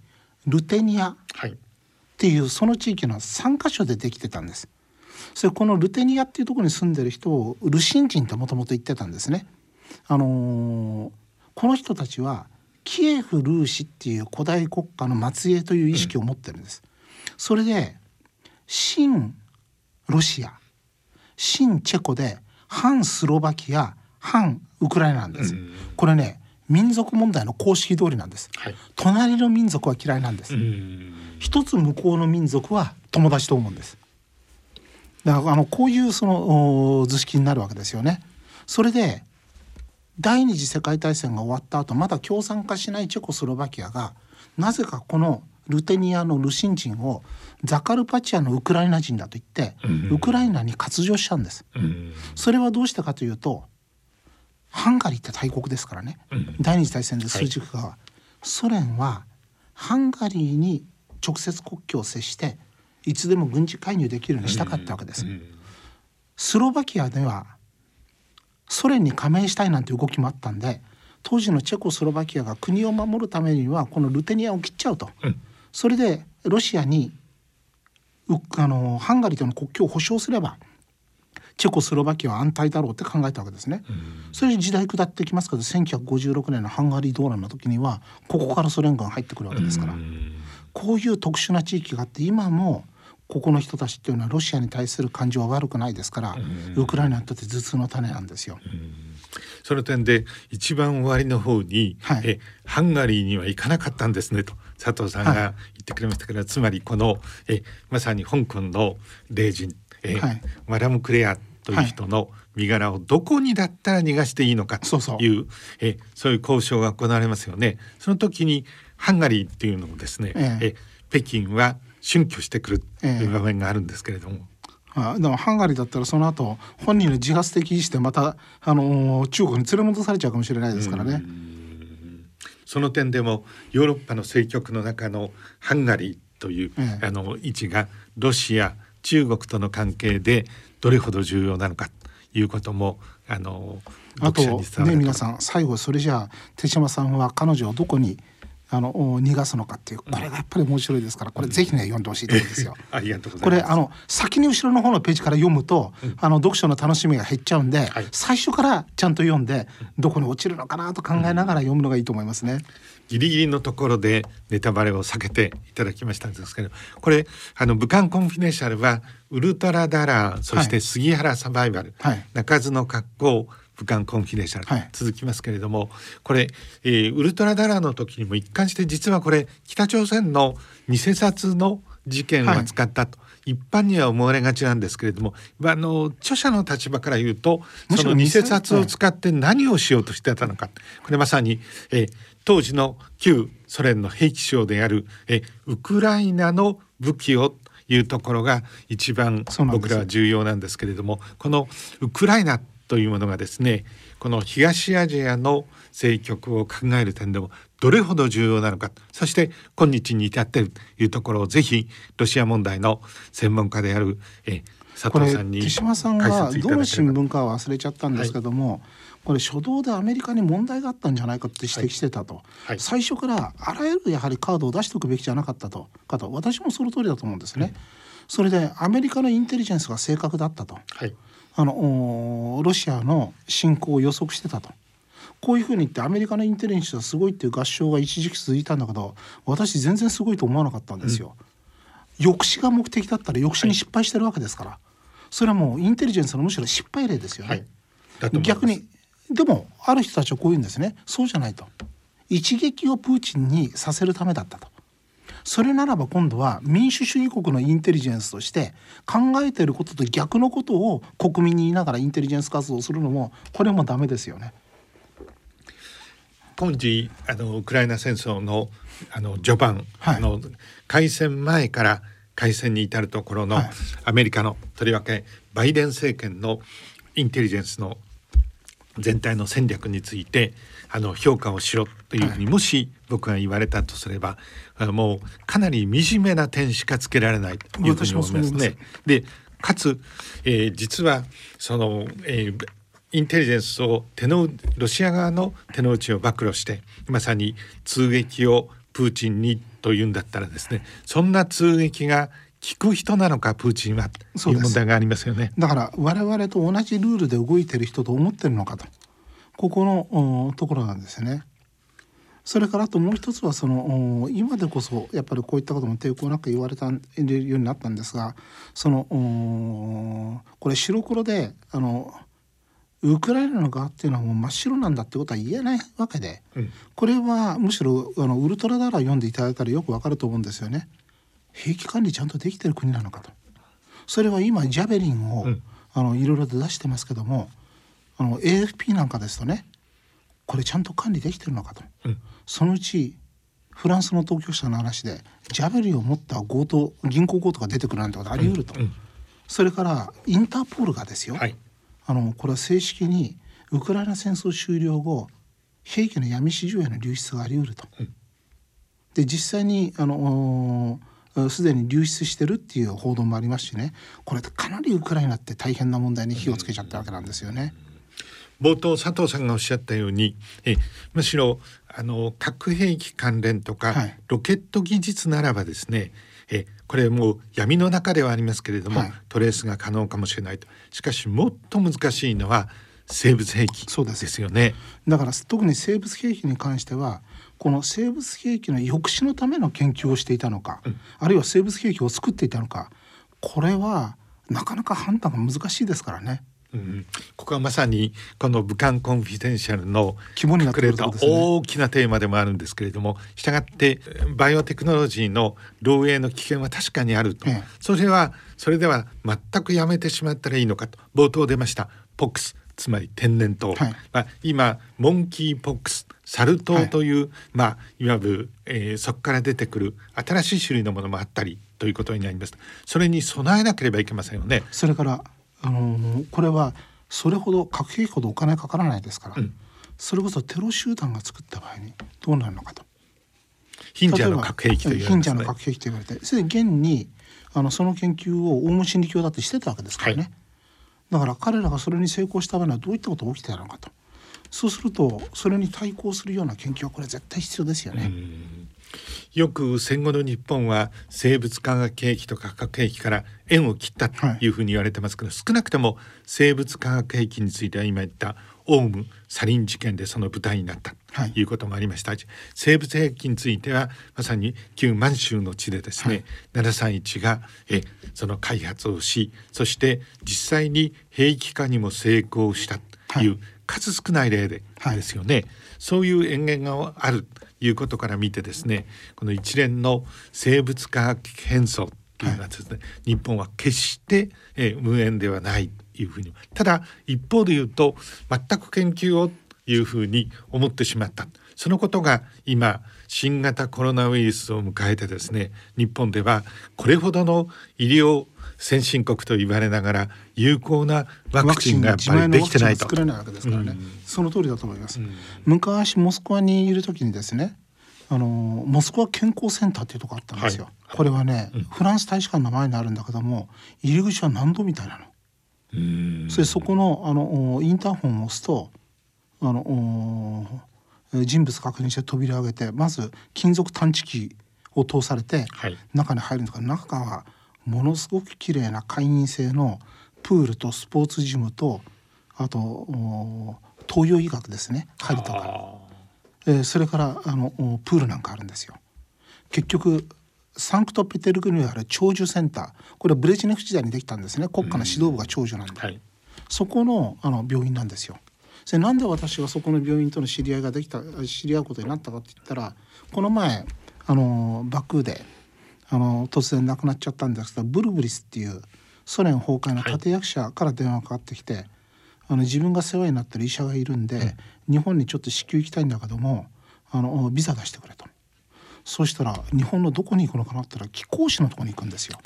ルテニアっていうその地域の3か所でできてたんです。それこのルテニアっていうところに住んでる人をルシン人ともともと言ってたんですね。あのー、この人たちはキエフ・ルーシっていう古代国家の末裔という意識を持ってるんです。うん、それで新ロシア新チェコで反スロバキア反ウクライナなんです。うん、これね民族問題の公式通りなんです、はい、隣の民族は嫌いなんです。一つ向こうの民族は友達と思うんです。だからあのこういうその図式になるわけですよね。それで第二次世界大戦が終わった後まだ共産化しないチェコスロバキアがなぜかこのルテニアのルシン人をザカルパチアのウクライナ人だと言って、ウクライナに割譲したんです。それはどうしたかというとハンガリーって大国ですからね、第二次大戦で数軸が、はい、ソ連はハンガリーに直接国境を接していつでも軍事介入できるようにしたかったわけです。スロバキアではソ連に加盟したいなんて動きもあったんで当時のチェコスロバキアが国を守るためにはこのルテニアを切っちゃうと、うん、それでロシアにあのハンガリーとの国境を保障すればチェコスロバキアは安泰だろうって考えたわけですね。それで時代下ってきますけど1956年のハンガリー動乱の時にはここからソ連軍入ってくるわけですから、こういう特殊な地域があって今もここの人たちっていうのはロシアに対する感情は悪くないですから、ウクライナにとって頭痛の種なんですよ。その点で一番終わりの方に、はい、えハンガリーには行かなかったんですねと佐藤さんが言ってくれましたから、はい、つまりこのえまさに香港の霊人え、はい、マダム・クレアという人の身柄をどこにだったら逃がしていいのかという、はい、えそういう交渉が行われますよね。その時にハンガリーっていうのをですね、え。え北京は春挙してくるという場面があるんですけれども。あでもハンガリーだったらその後本人の自発的意思でまた、あのー、中国に連れ戻されちゃうかもしれないですからね。その点でもヨーロッパの政局の中のハンガリーという、ええ、あの位置がロシア中国との関係でどれほど重要なのかということもあのあとね皆さん最後それじゃあ手島さんは彼女をどこにあの逃がすのかっていうこれがやっぱり面白いですからこれぜひね読んでほしいと思うんですよ。ありがとうございます。これあの先に後ろの方のページから読むと、うん、あの読書の楽しみが減っちゃうんで、はい、最初からちゃんと読んでどこに落ちるのかなと考えながら読むのがいいと思いますね。うんギリギリのところでネタバレを避けていただきましたんですけどこれあの武漢コンフィデンシャルはウルトラダラーそして杉原サバイバル、はい、鳴かずの格好武漢コンフィデンシャル、はい、続きますけれどもこれ、えー、ウルトラダラーの時にも一貫して実はこれ北朝鮮の偽札の事件を扱ったと、はい、一般には思われがちなんですけれどもあの著者の立場から言うとその偽札を使って何をしようとしてたのか、これまさに、えー、当時の旧ソ連の兵器省であるえウクライナの武器をいうところが一番僕らは重要なんですけれどもこのウクライナというものがですねこの東アジアの政局を考える点でもどれほど重要なのかそして今日に至っているというところをぜひロシア問題の専門家であるえ佐藤さんに手島さんがどの新聞かは忘れちゃったんですけども、はい。これ初動でアメリカに問題があったんじゃないかって指摘してたと、はい。はい、最初からあらゆるやはりカードを出しておくべきじゃなかったと。かと私もその通りだと思うんですね。うん、それでアメリカのインテリジェンスが正確だったと、はい、あのロシアの侵攻を予測してたと。こういうふうに言ってアメリカのインテリジェンスはすごいっていう合唱が一時期続いたんだけど私全然すごいと思わなかったんですよ。うん、抑止が目的だったら抑止に失敗してるわけですから、それはもうインテリジェンスのむしろ失敗例ですよね。逆にでもある人たちはこう言うんですね。そうじゃないと。一撃をプーチンにさせるためだったとそれならば今度は民主主義国のインテリジェンスとして考えていることと逆のことを国民に言いながらインテリジェンス活動をするのもこれもダメですよね。今時あのウクライナ戦争のあの序盤、はい、あの開戦前から開戦に至るところの、はい、アメリカのとりわけバイデン政権のインテリジェンスの全体の戦略についてあの評価をしろというふうにもし僕が言われたとすれば、はい、もうかなり惨めな点しかつけられないというふうに思いますね。でかつ、えー、実はその、えー、インテリジェンスを手のロシア側の手の内を暴露してまさに通撃をプーチンにというんだったらですねそんな通撃が聞く人なのかプーチンはという問題がありますよねだから我々と同じルールで動いてる人と思ってるのかとここのところなんですね。それからあともう一つはその今でこそやっぱりこういったことも抵抗なく言われたるようになったんですがそのこれ白黒であのウクライナの側っていうのはもう真っ白なんだってことは言えないわけで、うん、これはむしろあのウルトラダラー読んでいただいたらよくわかると思うんですよね。兵器管理ちゃんとできてる国なのかと。それは今ジャベリンを、うん、あのいろいろと出してますけどもあの AFP なんかですとねこれちゃんと管理できてるのかと、うん、そのうちフランスの当局者の話でジャベリンを持った強盗銀行強盗が出てくるなんてことあり得ると、うん、それからインターポールがですよ、はい、あのこれは正式にウクライナ戦争終了後兵器の闇市場への流出があり得ると。で実際にあのすでに流出してるっていう報道もありますしね。これかなりウクライナって大変な問題に火をつけちゃったわけなんですよね。冒頭佐藤さんがおっしゃったようにえむしろあの核兵器関連とか、はい、ロケット技術ならばですねえこれもう闇の中ではありますけれども、はい、トレースが可能かもしれないと。しかしもっと難しいのは生物兵器ですよね。だから特に生物兵器に関してはこの生物兵器の抑止のための研究をしていたのか、うん、あるいは生物兵器を作っていたのかこれはなかなか判断が難しいですからね。うん、ここはまさにこの武漢コンフィデンシャルの隠れた大きなテーマでもあるんですけれどもしたがってバイオテクノロジーの漏洩の危険は確かにあると、ええ、それはそれでは全くやめてしまったらいいのかと冒頭出ましたポックスつまり天然痘、はい、まあ、今モンキーポックスサル痘という、はい、まあいわゆる、えー、そこから出てくる新しい種類のものもあったりということになります。それに備えなければいけませんよね。それからあのー、これはそれほど核兵器ほどお金かからないですから、うん、それこそテロ集団が作った場合にどうなるのかと。貧者の核兵器と言われ、ね、の核兵器と言われてそれで現にあのその研究をオウム真理教だってしてたわけですからね、はい、だから彼らがそれに成功した場合にはどういったことが起きてたのかと。そうするとそれに対抗するような研究はこれ絶対必要ですよね。よく戦後の日本は生物化学兵器とか核兵器から縁を切ったというふうに言われてますけど、はい、少なくとも生物化学兵器については今言ったオウムサリン事件でその舞台になったということもありました、はい、生物兵器についてはまさに旧満州の地でですね、はい、731がえその開発をしそして実際に兵器化にも成功したという、数少ない例で、ですよね。そういう演言があるいうことから見てですねこの一連の生物化学変装というのはですね、はい、日本は決して、えー、無縁ではないというふうにただ一方で言うと全く研究をというふうに思ってしまった。そのことが今新型コロナウイルスを迎えてですね日本ではこれほどの医療先進国と言われながら有効なワクチンがやっぱりできてないと。作れないわけですからね、うん、その通りだと思います、うん、昔モスクワにいる時にですねあのモスクワ健康センターっていうとこあったんですよ、はい、これはね、うん、フランス大使館の前にあるんだけども入り口は何度みたいなの。それそこのあのインターホンを押すとあの人物確認して扉を開けてまず金属探知機を通されて中に入るんですが、中はものすごく綺麗な会員制のプールとスポーツジムとあと東洋医学ですね。針とか、えー、それからあのプールなんかあるんですよ。結局サンクトペテルグにある長寿センター。これはブレジネフ時代にできたんですね。国家の指導部が長寿なんで、はい、そこのあの病院なんですよ。それなんで私がそこの病院との知り合いができた知り合うことになったかって言ったらこの前あのバクーであの突然亡くなっちゃったんですけどブルブリスっていうソ連崩壊の立役者から電話がかかってきて、はい、あの自分が世話になってる医者がいるんで、うん、日本にちょっと支給行きたいんだけどもあのビザ出してくれと。そうしたら日本のどこに行くのかなったら貴公子のとこに行くんですよ。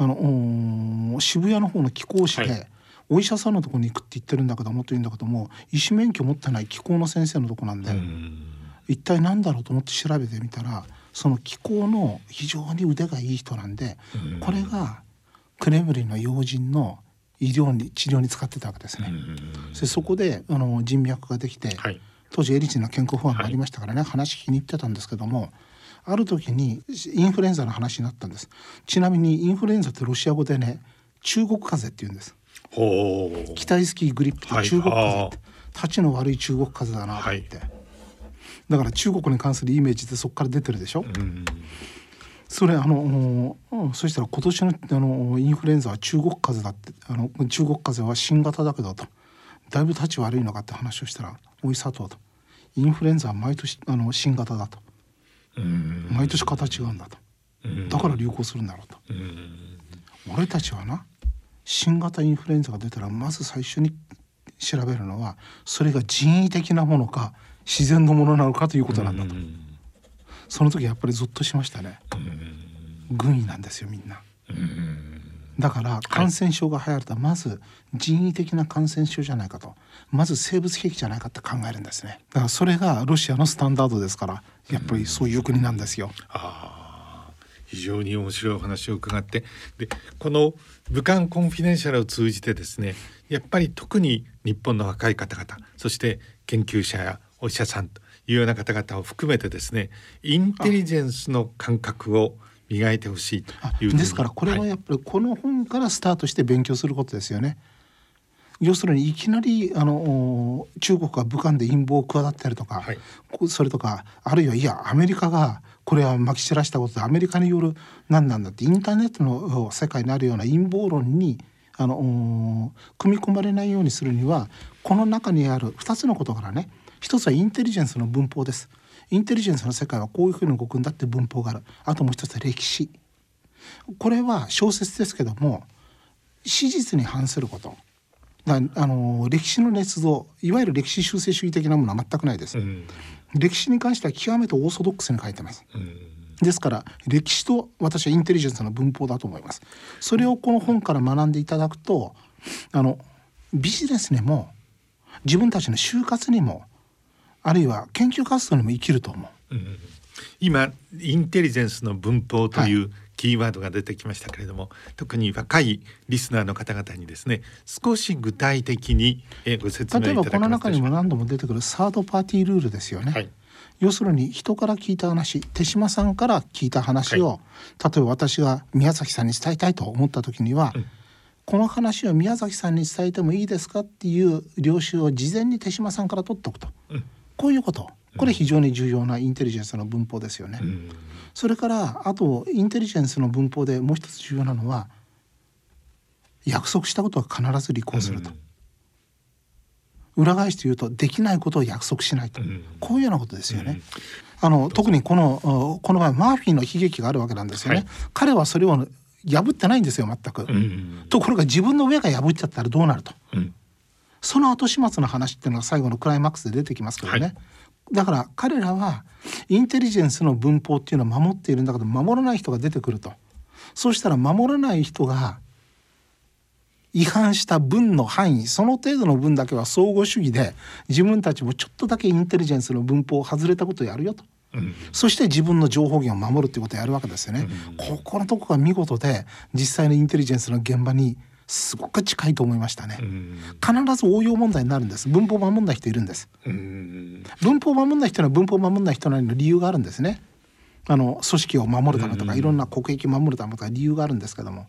あの渋谷の方の貴公子で、はい、お医者さんのとこに行くって言ってるんだけどもというんだけども医師免許持ってない気候の先生のとこなんで一体何だろうと思って調べてみたらその気候の非常に腕がいい人なんで、これがクレムリンの要人の医療に治療に使ってたわけですね。でそこであの人脈ができて、はい、当時エリツィンの健康不安がありましたからね、はい、話聞きに行ってたんですけどもある時にインフルエンザの話になったんです。ちなみにインフルエンザってロシア語でね中国風邪って言うんです。期待スキーグリップって中国風邪って、立ちの悪い中国風邪だなと思って。だから中国に関するイメージってそこから出てるでしょ？うんそれあの、うん、そしたら今年のあのインフルエンザは中国風邪だってあの中国風邪は新型だけどと。だいぶ立ち悪いのかって話をしたら「おい佐藤」と「インフルエンザは毎年あの新型だと」毎年形違うんだと。だから流行するんだろうと、俺たちはな新型インフルエンザが出たらまず最初に調べるのはそれが人為的なものか自然のものなのかということなんだと、その時やっぱりゾッとしましたね、軍医なんですよみんな。だから感染症が流行るとまず人為的な感染症じゃないかと。まず生物兵器じゃないかって考えるんですね。だからそれがロシアのスタンダードですからやっぱりそういう国なんですよ。あ非常に面白いお話を伺って。でこの武漢コンフィデンシャルを通じてですねやっぱり特に日本の若い方々そして研究者やお医者さんというような方々を含めてですねインテリジェンスの感覚を磨いてほしいというですからこれはやっぱりこの本からスタートして勉強することですよね。要するにいきなりあの中国が武漢で陰謀を企てたりとか、はい、それとかあるいはいやアメリカがこれはまき散らしたことでアメリカによる何なんだってインターネットの世界にあるような陰謀論にあの組み込まれないようにするにはこの中にある2つのことからね一つはインテリジェンスの文法です。インテリジェンスの世界はこういうふうに動くんだって文法がある。あともう一つは歴史。これは小説ですけども史実に反すること。だあの歴史の捏造いわゆる歴史修正主義的なものは全くないです、うん、歴史に関しては極めてオーソドックスに書いてます、うん、ですから歴史と私はインテリジェンスの文法だと思います。それをこの本から学んでいただくとあのビジネスにも自分たちの就活にもあるいは研究活動にも生きると思う、うん、今インテリジェンスの文法という、はい、キーワードが出てきましたけれども特に若いリスナーの方々にですね少し具体的にご説明例えばこの中にも何度も出てくるサードパーティールールですよね。はい、要するに人から聞いた話手島さんから聞いた話を、はい、例えば私が宮崎さんに伝えたいと思った時には、うん、この話を宮崎さんに伝えてもいいですかっていう領収を事前に手島さんから取っておくと。うんこういうことこれ非常に重要なインテリジェンスの文法ですよね。それからあとインテリジェンスの文法でもう一つ重要なのは約束したことは必ず履行すると。裏返して言うとできないことを約束しないと、こういうようなことですよね。あの特にこのこの場合マーフィーの悲劇があるわけなんですよね。はい、彼はそれを破ってないんですよ全く、ところが自分の上が破っちゃったらどうなると、その後始末の話っていうのが最後のクライマックスで出てきますけどね、はい、だから彼らはインテリジェンスの文法っていうのを守っているんだけど守らない人が出てくると。そうしたら守らない人が違反した分の範囲その程度の分だけは相互主義で自分たちもちょっとだけインテリジェンスの文法を外れたことをやるよと。うん、そして自分の情報源を守るっていうことをやるわけですよね、うん、ここのとこが見事で実際のインテリジェンスの現場にすごく近いと思いましたね、必ず応用問題になるんです。文法を守んない人いるんです、文法を守んない人は文法を守んない人なりの理由があるんですね。あの組織を守るためとか、いろんな国益を守るためとか理由があるんですけども。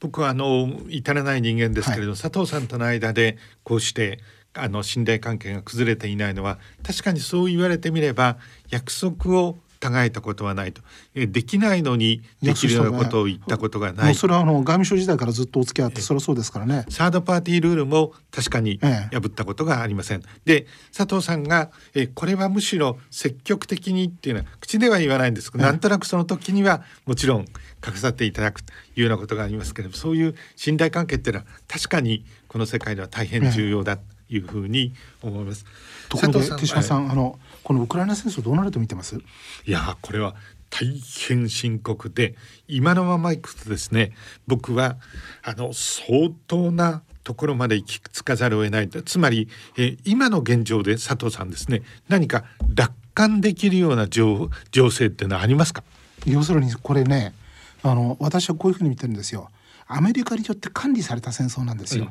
僕はあの至らない人間ですけれど、はい、佐藤さんとの間でこうしてあの信頼関係が崩れていないのは確かにそう言われてみれば約束を違えたことはないと。えできないのにできるようなことを言ったことがない。それはあの外務省時代からずっとお付き合ってそれはそうですからね。サードパーティールールも確かに破ったことがありません、で佐藤さんがえこれはむしろ積極的にっていうのは口では言わないんですけど、なんとなくその時にはもちろん書かさっていただくというようなことがありますけれどそういう信頼関係っていうのは確かにこの世界では大変重要だというふうに思います。ところで手島さん、はい、あのこのウクライナ戦争どうなると見てます？いやこれは大変深刻で今のままいくとですね僕はあの相当なところまで行き着かざるを得ないつまり、え今の現状で佐藤さんですね何か楽観できるような情情勢っていうのはありますか？要するにこれねあの私はこういうふうに見てるんですよ。アメリカによって管理された戦争なんですよ、うん、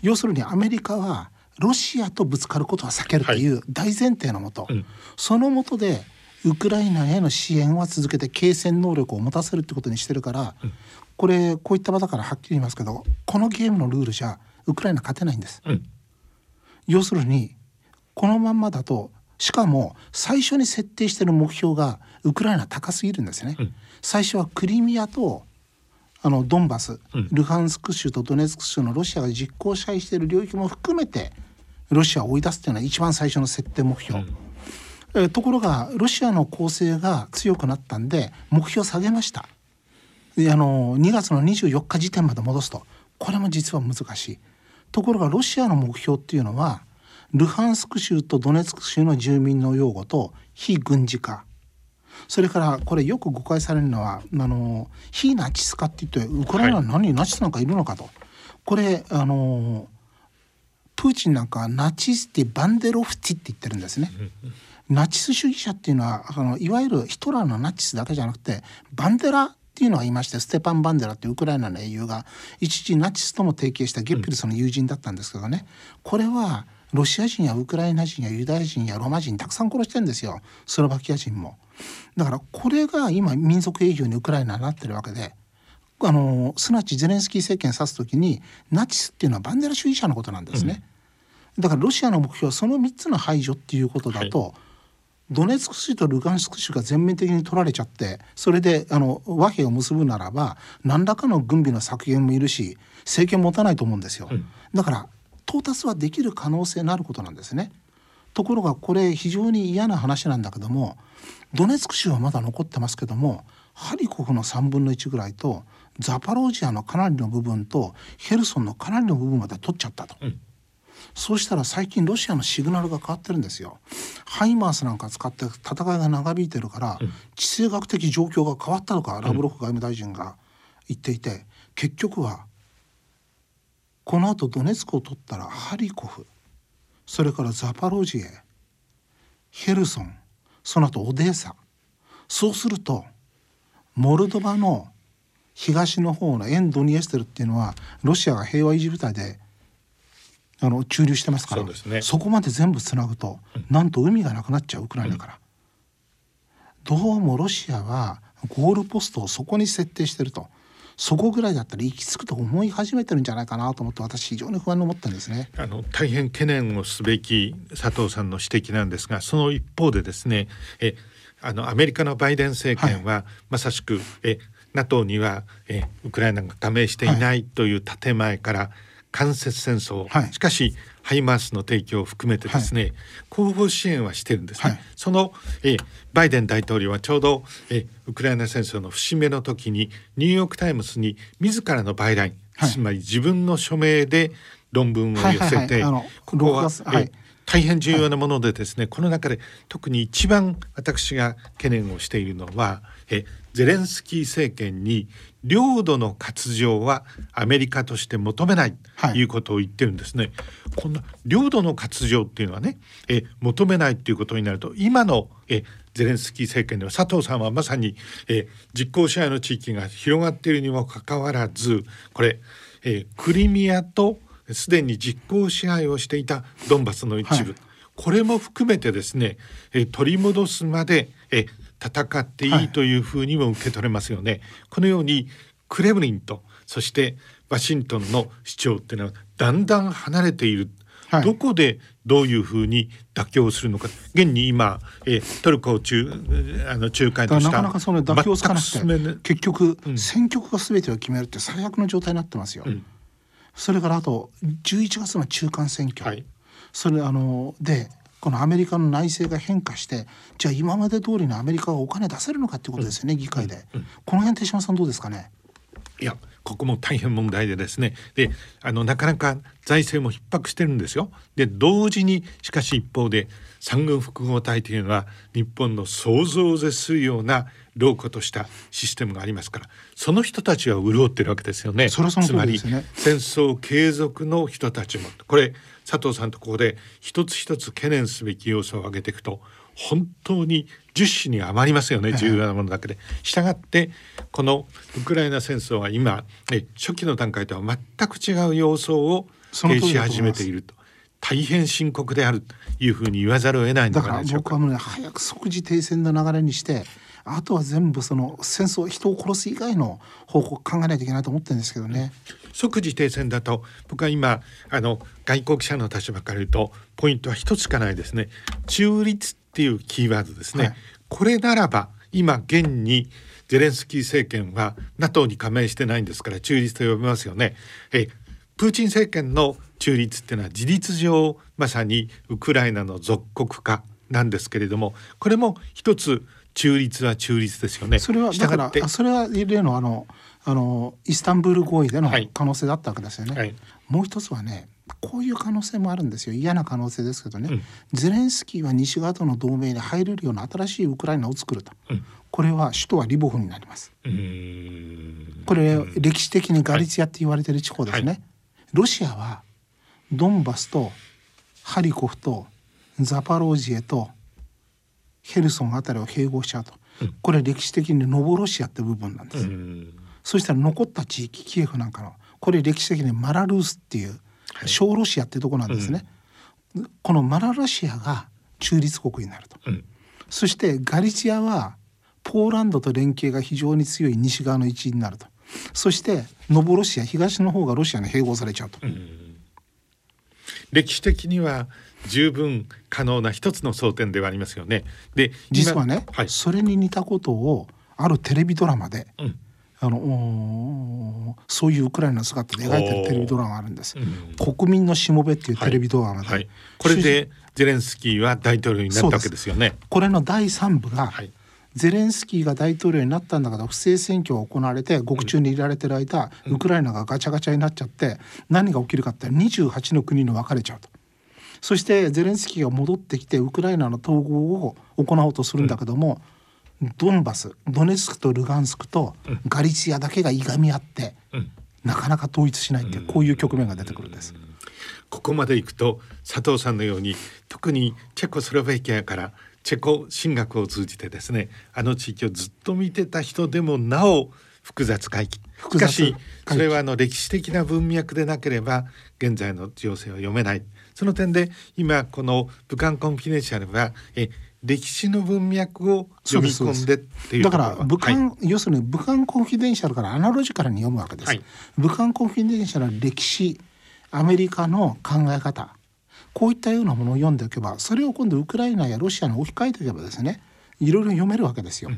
要するにアメリカはロシアとぶつかることは避けるという大前提のもと、はいうん、そのもとでウクライナへの支援は続けて継戦能力を持たせるってことにしてるから、うん、これこういった場だからはっきり言いますけどこのゲームのルールじゃウクライナ勝てないんです。うん、要するにこのまんまだとしかも最初に設定してる目標がウクライナ高すぎるんですね。最初はクリミアとあのドンバス、ルハンスク州とドネツク州のロシアが実効支配している領域も含めてロシアを追い出すっていうのは一番最初の設定目標、うん、えところがロシアの攻勢が強くなったんで目標を下げました。あの2月の24日時点まで戻すと。これも実は難しい。ところがロシアの目標っていうのはルハンスク州とドネツク州の住民の擁護と非軍事化。それからこれよく誤解されるのはあの非ナチス化って言ってウクライナに何、ナチスなんかいるのかと。これあのプーチンなんかナチスティ・バンデロフティって言ってるんですね。ナチス主義者っていうのはあのいわゆるヒトラーのナチスだけじゃなくてバンデラっていうのがいましてステパン・バンデラっていうウクライナの英雄が一時ナチスとも提携したゲッピルスの友人だったんですけどね、これはロシア人やウクライナ人やユダヤ人やロマ人たくさん殺してんですよスロバキア人も。だからこれが今民族営業にウクライナになってるわけであのすなわちゼレンスキー政権を指す時にナチスっていうのはバンデラ主義者のことなんですね。うん、だからロシアの目標はその3つの排除っていうことだと、はい。ドネツク州とルガンスク州が全面的に取られちゃってそれであの和平を結ぶならば何らかの軍備の削減もいるし政権持たないと思うんですよ、うん、だから到達はできる可能性のあることなんですね。ところがこれ非常に嫌な話なんだけどもドネツク州はまだ残ってますけどもハリコフの3分の1ぐらいとザパロージアのかなりの部分とヘルソンのかなりの部分まで取っちゃったと。うんそうしたら最近ロシアのシグナルが変わってるんですよ。ハイマースなんか使って戦いが長引いてるから、地政学的状況が変わったとかラブロフ外務大臣が言っていて結局はこのあとドネツクを取ったらハリコフそれからザパロジエヘルソンその後オデーサそうするとモルドバの東の方のエンドニエステルっていうのはロシアが平和維持部隊であの駐留してますからそ、ね,、こまで全部つなぐと、うん、なんと海がなくなっちゃうウクライナから、うん、どうもロシアはゴールポストをそこに設定してると。そこぐらいだったら行き着くと思い始めてるんじゃないかなと思って私非常に不安に思ったんですね。あの大変懸念をすべき佐藤さんの指摘なんですがその一方でですねえあのアメリカのバイデン政権は、はい、まさしくえ NATO にはえウクライナが加盟していないという建前から、はい。間接戦争、はい、しかしハイマースの提供を含めてですね、はい、後方支援はしてるんですね、はい、そのえバイデン大統領はちょうどえウクライナ戦争の節目の時にニューヨーク・タイムズに自らのバイライン、つまり自分の署名で論文を寄せて、ここは、え大変重要なものでですね、この中で特に一番私が懸念をしているのはえゼレンスキー政権に領土の割譲はアメリカとして求めないとい。うことを言ってるんですね。はい、こんな領土の割譲っていうのはねえ求めないっていうことになると今のえゼレンスキー政権では佐藤さんはまさにえ実効支配の地域が広がっているにもかかわらずこれえクリミアとすでに実効支配をしていたドンバスの一部、はい、これも含めてですねえ取り戻すまでえ戦っていいというふうにも受け取れますよね。はい、このようにクレムリンとそしてワシントンの主張っていうのはだんだん離れている。はい、どこでどういうふうに妥協するのか。現に今、えトルコを中あの仲介としたなかなかその妥協つかなくて結局、うん、選挙区が全てを決めるって最悪の状態になってますよ。うん、それからあと11月の中間選挙、はい、それあのでこのアメリカの内政が変化してじゃあ今まで通りのアメリカがお金出せるのかっていうことですよね、うん、議会で、うん、この辺手島さんどうですかね？いやここも大変問題でですね。であのなかなか財政も逼迫してるんですよ。で同時にしかし一方で産軍複合体というのは日本の想像を絶するような老化としたシステムがありますからその人たちは潤ってるわけですよね。そそつまり戦争継続の人たちも。これ佐藤さんとここで一つ一つ懸念すべき要素を挙げていくと本当に10種に余りますよね重要なものだけで。したがってこのウクライナ戦争は今初期の段階とは全く違う様相を呈し始めていると。大変深刻であるというふうに言わざるを得ないだから僕はもうね早く即時停戦の流れにしてあとは全部その戦争人を殺す以外の方向考えないといけないと思ってるんですけどね。即時停戦だと僕は今あの外交記者の立場から言うとポイントは一つしかないですね。中立っていうキーワードですね、はい、これならば今現にゼレンスキー政権は NATO に加盟してないんですから中立と呼びますよね。えプーチン政権の中立っていうのは事実上まさにウクライナの属国化なんですけれどもこれも一つ中立は中立ですよね。それはだからそれは例のあのあのイスタンブール合意での可能性だったわけですよね。はい、もう一つはねこういう可能性もあるんですよ。嫌な可能性ですけどね、うん、ゼレンスキーは西側との同盟に入れるような新しいウクライナを作ると、うん、これは首都はリボフになります。これ歴史的にガリツィアって言われてる地方ですね。はい、ロシアはドンバスとハリコフとザパロージエとヘルソンあたりを併合しちゃうと、うん、これ歴史的にノボロシアって部分なんです。そしたら残った地域キエフなんかのこれ歴史的にマラルースっていう小ロシアっていうとこなんですね。このマラロシアが中立国になると、そしてガリチアはポーランドと連携が非常に強い西側の一員になると。そしてノボロシア東の方がロシアに併合されちゃうと。歴史的には十分可能な一つの争点ではありますよね。で実はね、はい、それに似たことをあるテレビドラマで、うん、あのそういうウクライナの姿で描いてるテレビドラマがあるんです。うん、国民のしもべっていうテレビドラマで、はい。はい、これでゼレンスキーは大統領になったわけですよね。これの第3部が、はい。ゼレンスキーが大統領になったんだから不正選挙が行われて獄中にいられてる間、うん、ウクライナがガチャガチャになっちゃって何が起きるかって28の国に分かれちゃうと。そしてゼレンスキーが戻ってきてウクライナの統合を行おうとするんだけども、うん、ドンバスドネツクとルガンスクとガリツィアだけがいがみ合って、うん、なかなか統一しないってこういう局面が出てくるんです。ここまでいくと佐藤さんのように特にチェコスロベキアからチェコ進学を通じてですねあの地域をずっと見てた人でもなお複雑回帰しかしそれはあの歴史的な文脈でなければ現在の情勢は読めない。その点で今この武漢コンフィデンシャルはえ歴史の文脈を読み込んでっていうだから武漢、はい、要するに武漢コンフィデンシャルからアナロジカルに読むわけです、はい、武漢コンフィデンシャルは歴史アメリカの考え方。こういったようなものを読んでおけばそれを今度ウクライナやロシアに置き換えておけばですねいろいろ読めるわけですよ。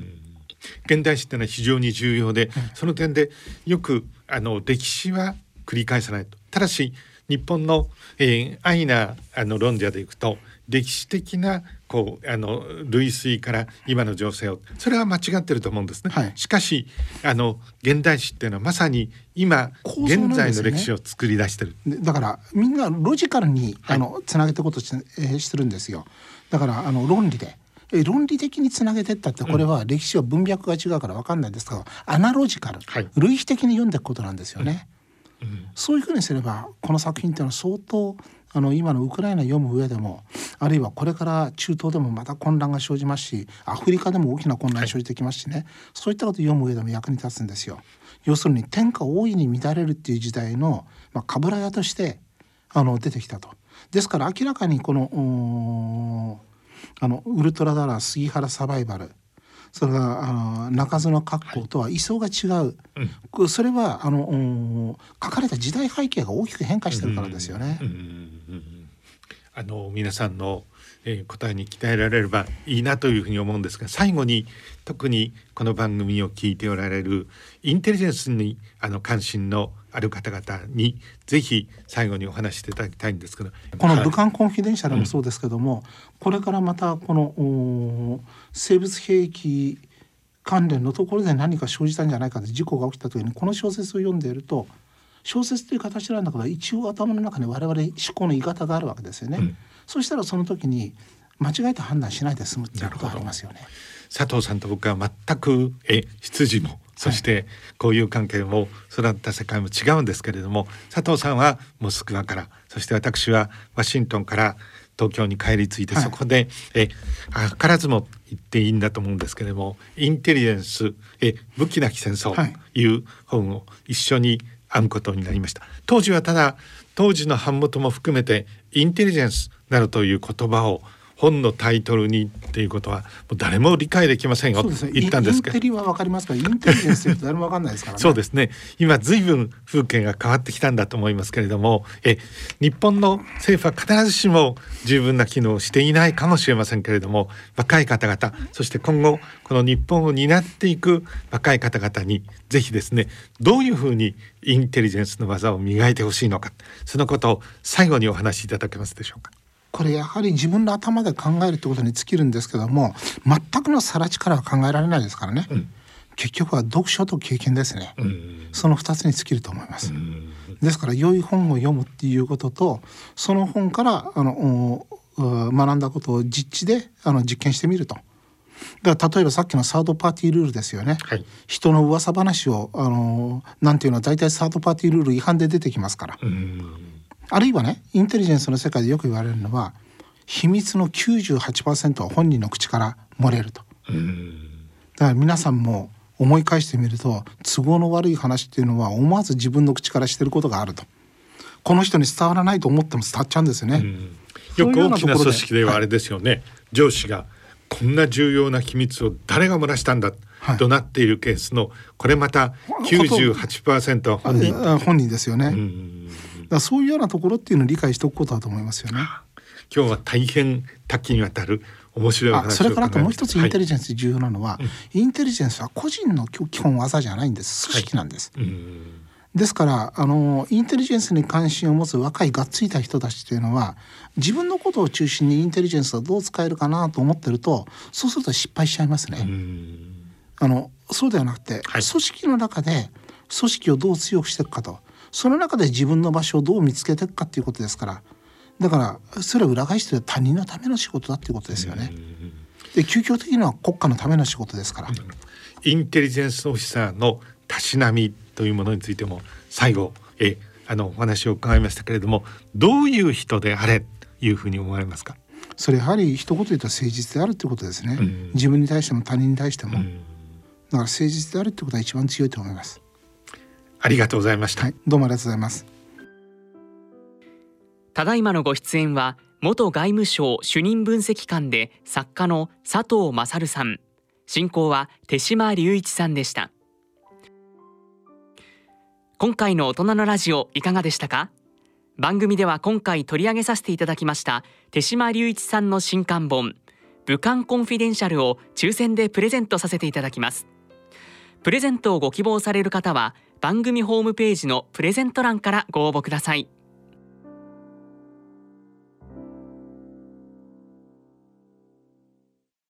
現代史ってのは非常に重要で、その点でよくあの歴史は繰り返さないと。ただし日本の、えー、安易なあの論者でいくと歴史的なこうあの類推から今の情勢をそれは間違ってると思うんですね。はい、しかしあの現代史っていうのはまさに今、現在の歴史を作り出してる。だからみんなロジカルに、はい、あのつなげてことし,、えー、してるんですよ。だからあの論理で。論理的につなげてったってこれは歴史は文脈が違うから分かんないですけど、アナロジカル、はい、類比的に読んでいくことなんですよね。うんうん、そういうふうにすればこの作品っていうのは相当あの今のウクライナ読む上でもあるいはこれから中東でもまた混乱が生じますしアフリカでも大きな混乱が生じてきますしね、はい、そういったことを読む上でも役に立つんですよ。要するに天下大いに乱れるっていう時代の、まあ、かぶら屋としてあの出てきたと。ですから明らかにこのあのウルトラダラー杉原サバイバルそれがあの中津の格好とは位相が違う、うん、それはあの書かれた時代背景が大きく変化してるからですよね。あの皆さんの、えー、答えに鍛えられればいいなというふうに思うんですが最後に特にこの番組を聞いておられるインテリジェンスにあの関心のある方々にぜひ最後にお話していただきたいんですけどこの武漢コンフィデンシャルもそうですけども、うん、これからまたこの生物兵器関連のところで何か生じたんじゃないかと事故が起きた時にこの小説を読んでいると小説という形なんだから一応頭の中に我々思考の言い方があるわけですよね。うん、そしたらその時に間違えた判断しないで済むっていうことがありますよね。佐藤さんと僕は全くえ出自もそしてこういう関係も育った世界も違うんですけれども佐藤さんはモスクワからそして私はワシントンから東京に帰り着いて、そこでえ図らずも言っていいんだと思うんですけれども「インテリジェンスえ武器なき戦争」という本を一緒に編むことになりました。当時はただ当時の版元も含めてインテリジェンスなどという言葉を本のタイトルにっていうことはもう誰も理解できませんよ、ね、言ったんですけど。インテリはわかりますかインテリジェンスって誰もわかんないですから、ね、そうですね。今ずいぶん風景が変わってきたんだと思いますけれども。え日本の政府は必ずしも十分な機能をしていないかもしれませんけれども若い方々そして今後この日本を担っていく若い方々にぜひですねどういうふうにインテリジェンスの技を磨いてほしいのかそのことを最後にお話しいただけますでしょうか。これやはり自分の頭で考えるってことに尽きるんですけども全くのさら地からは考えられないですからね、うん、結局は読書と経験ですね、うん、その2つに尽きると思います、うん、ですから良い本を読むっていうこととその本からあの学んだことを実地であの実験してみると。だから例えばさっきのサードパーティールールですよね、はい、人の噂話をあのなんていうのは大体サードパーティールール違反で出てきますからあるいはねインテリジェンスの世界でよく言われるのは秘密の98%は本人の口から漏れると。だから皆さんも思い返してみると都合の悪い話っていうのは思わず自分の口からしてることがあると。この人に伝わらないと思っても伝わっちゃうんですよね。よく大きな組織ではあれですよね、はい、上司がこんな重要な秘密を誰が漏らしたんだ、はい、となっているケースのこれまた98%は本人。本人ですよね。だそういうようなところっていうのを理解しておくことだと思いますよね。今日は大変多岐にわたる面白い話それからともう一つインテリジェンス重要なのは、はい、インテリジェンスは個人の基本技じゃないんです。組織なんです。はい、ですからあのインテリジェンスに関心を持つ若いがっついた人たちというのは自分のことを中心にインテリジェンスはどう使えるかなと思ってるとそうすると失敗しちゃいますね。あのそうではなくて、はい、組織の中で組織をどう強くしていくかとその中で自分の場所をどう見つけていくかっていうことですから。だからそれは裏返して他人のための仕事だっていうことですよね。で究極的には国家のための仕事ですから。インテリジェンスオフィサーのたしなみというものについても最後えあのお話を伺いましたけれどもどういう人であれというふうに思われますか？それやはり一言で言うと誠実であるということですね、うん、自分に対しても他人に対しても、うん、だから誠実であるってことは一番強いと思いますありがとうございました、はい、どうもありがとうございます。ただいまのご出演は元外務省主任分析官で作家の佐藤勝さん。進行は手島隆一さんでした。今回の大人のラジオいかがでしたか？番組では今回取り上げさせていただきました手島隆一さんの新刊本武漢コンフィデンシャルを抽選でプレゼントさせていただきます。プレゼントをご希望される方は番組ホームページのプレゼント欄からご応募ください。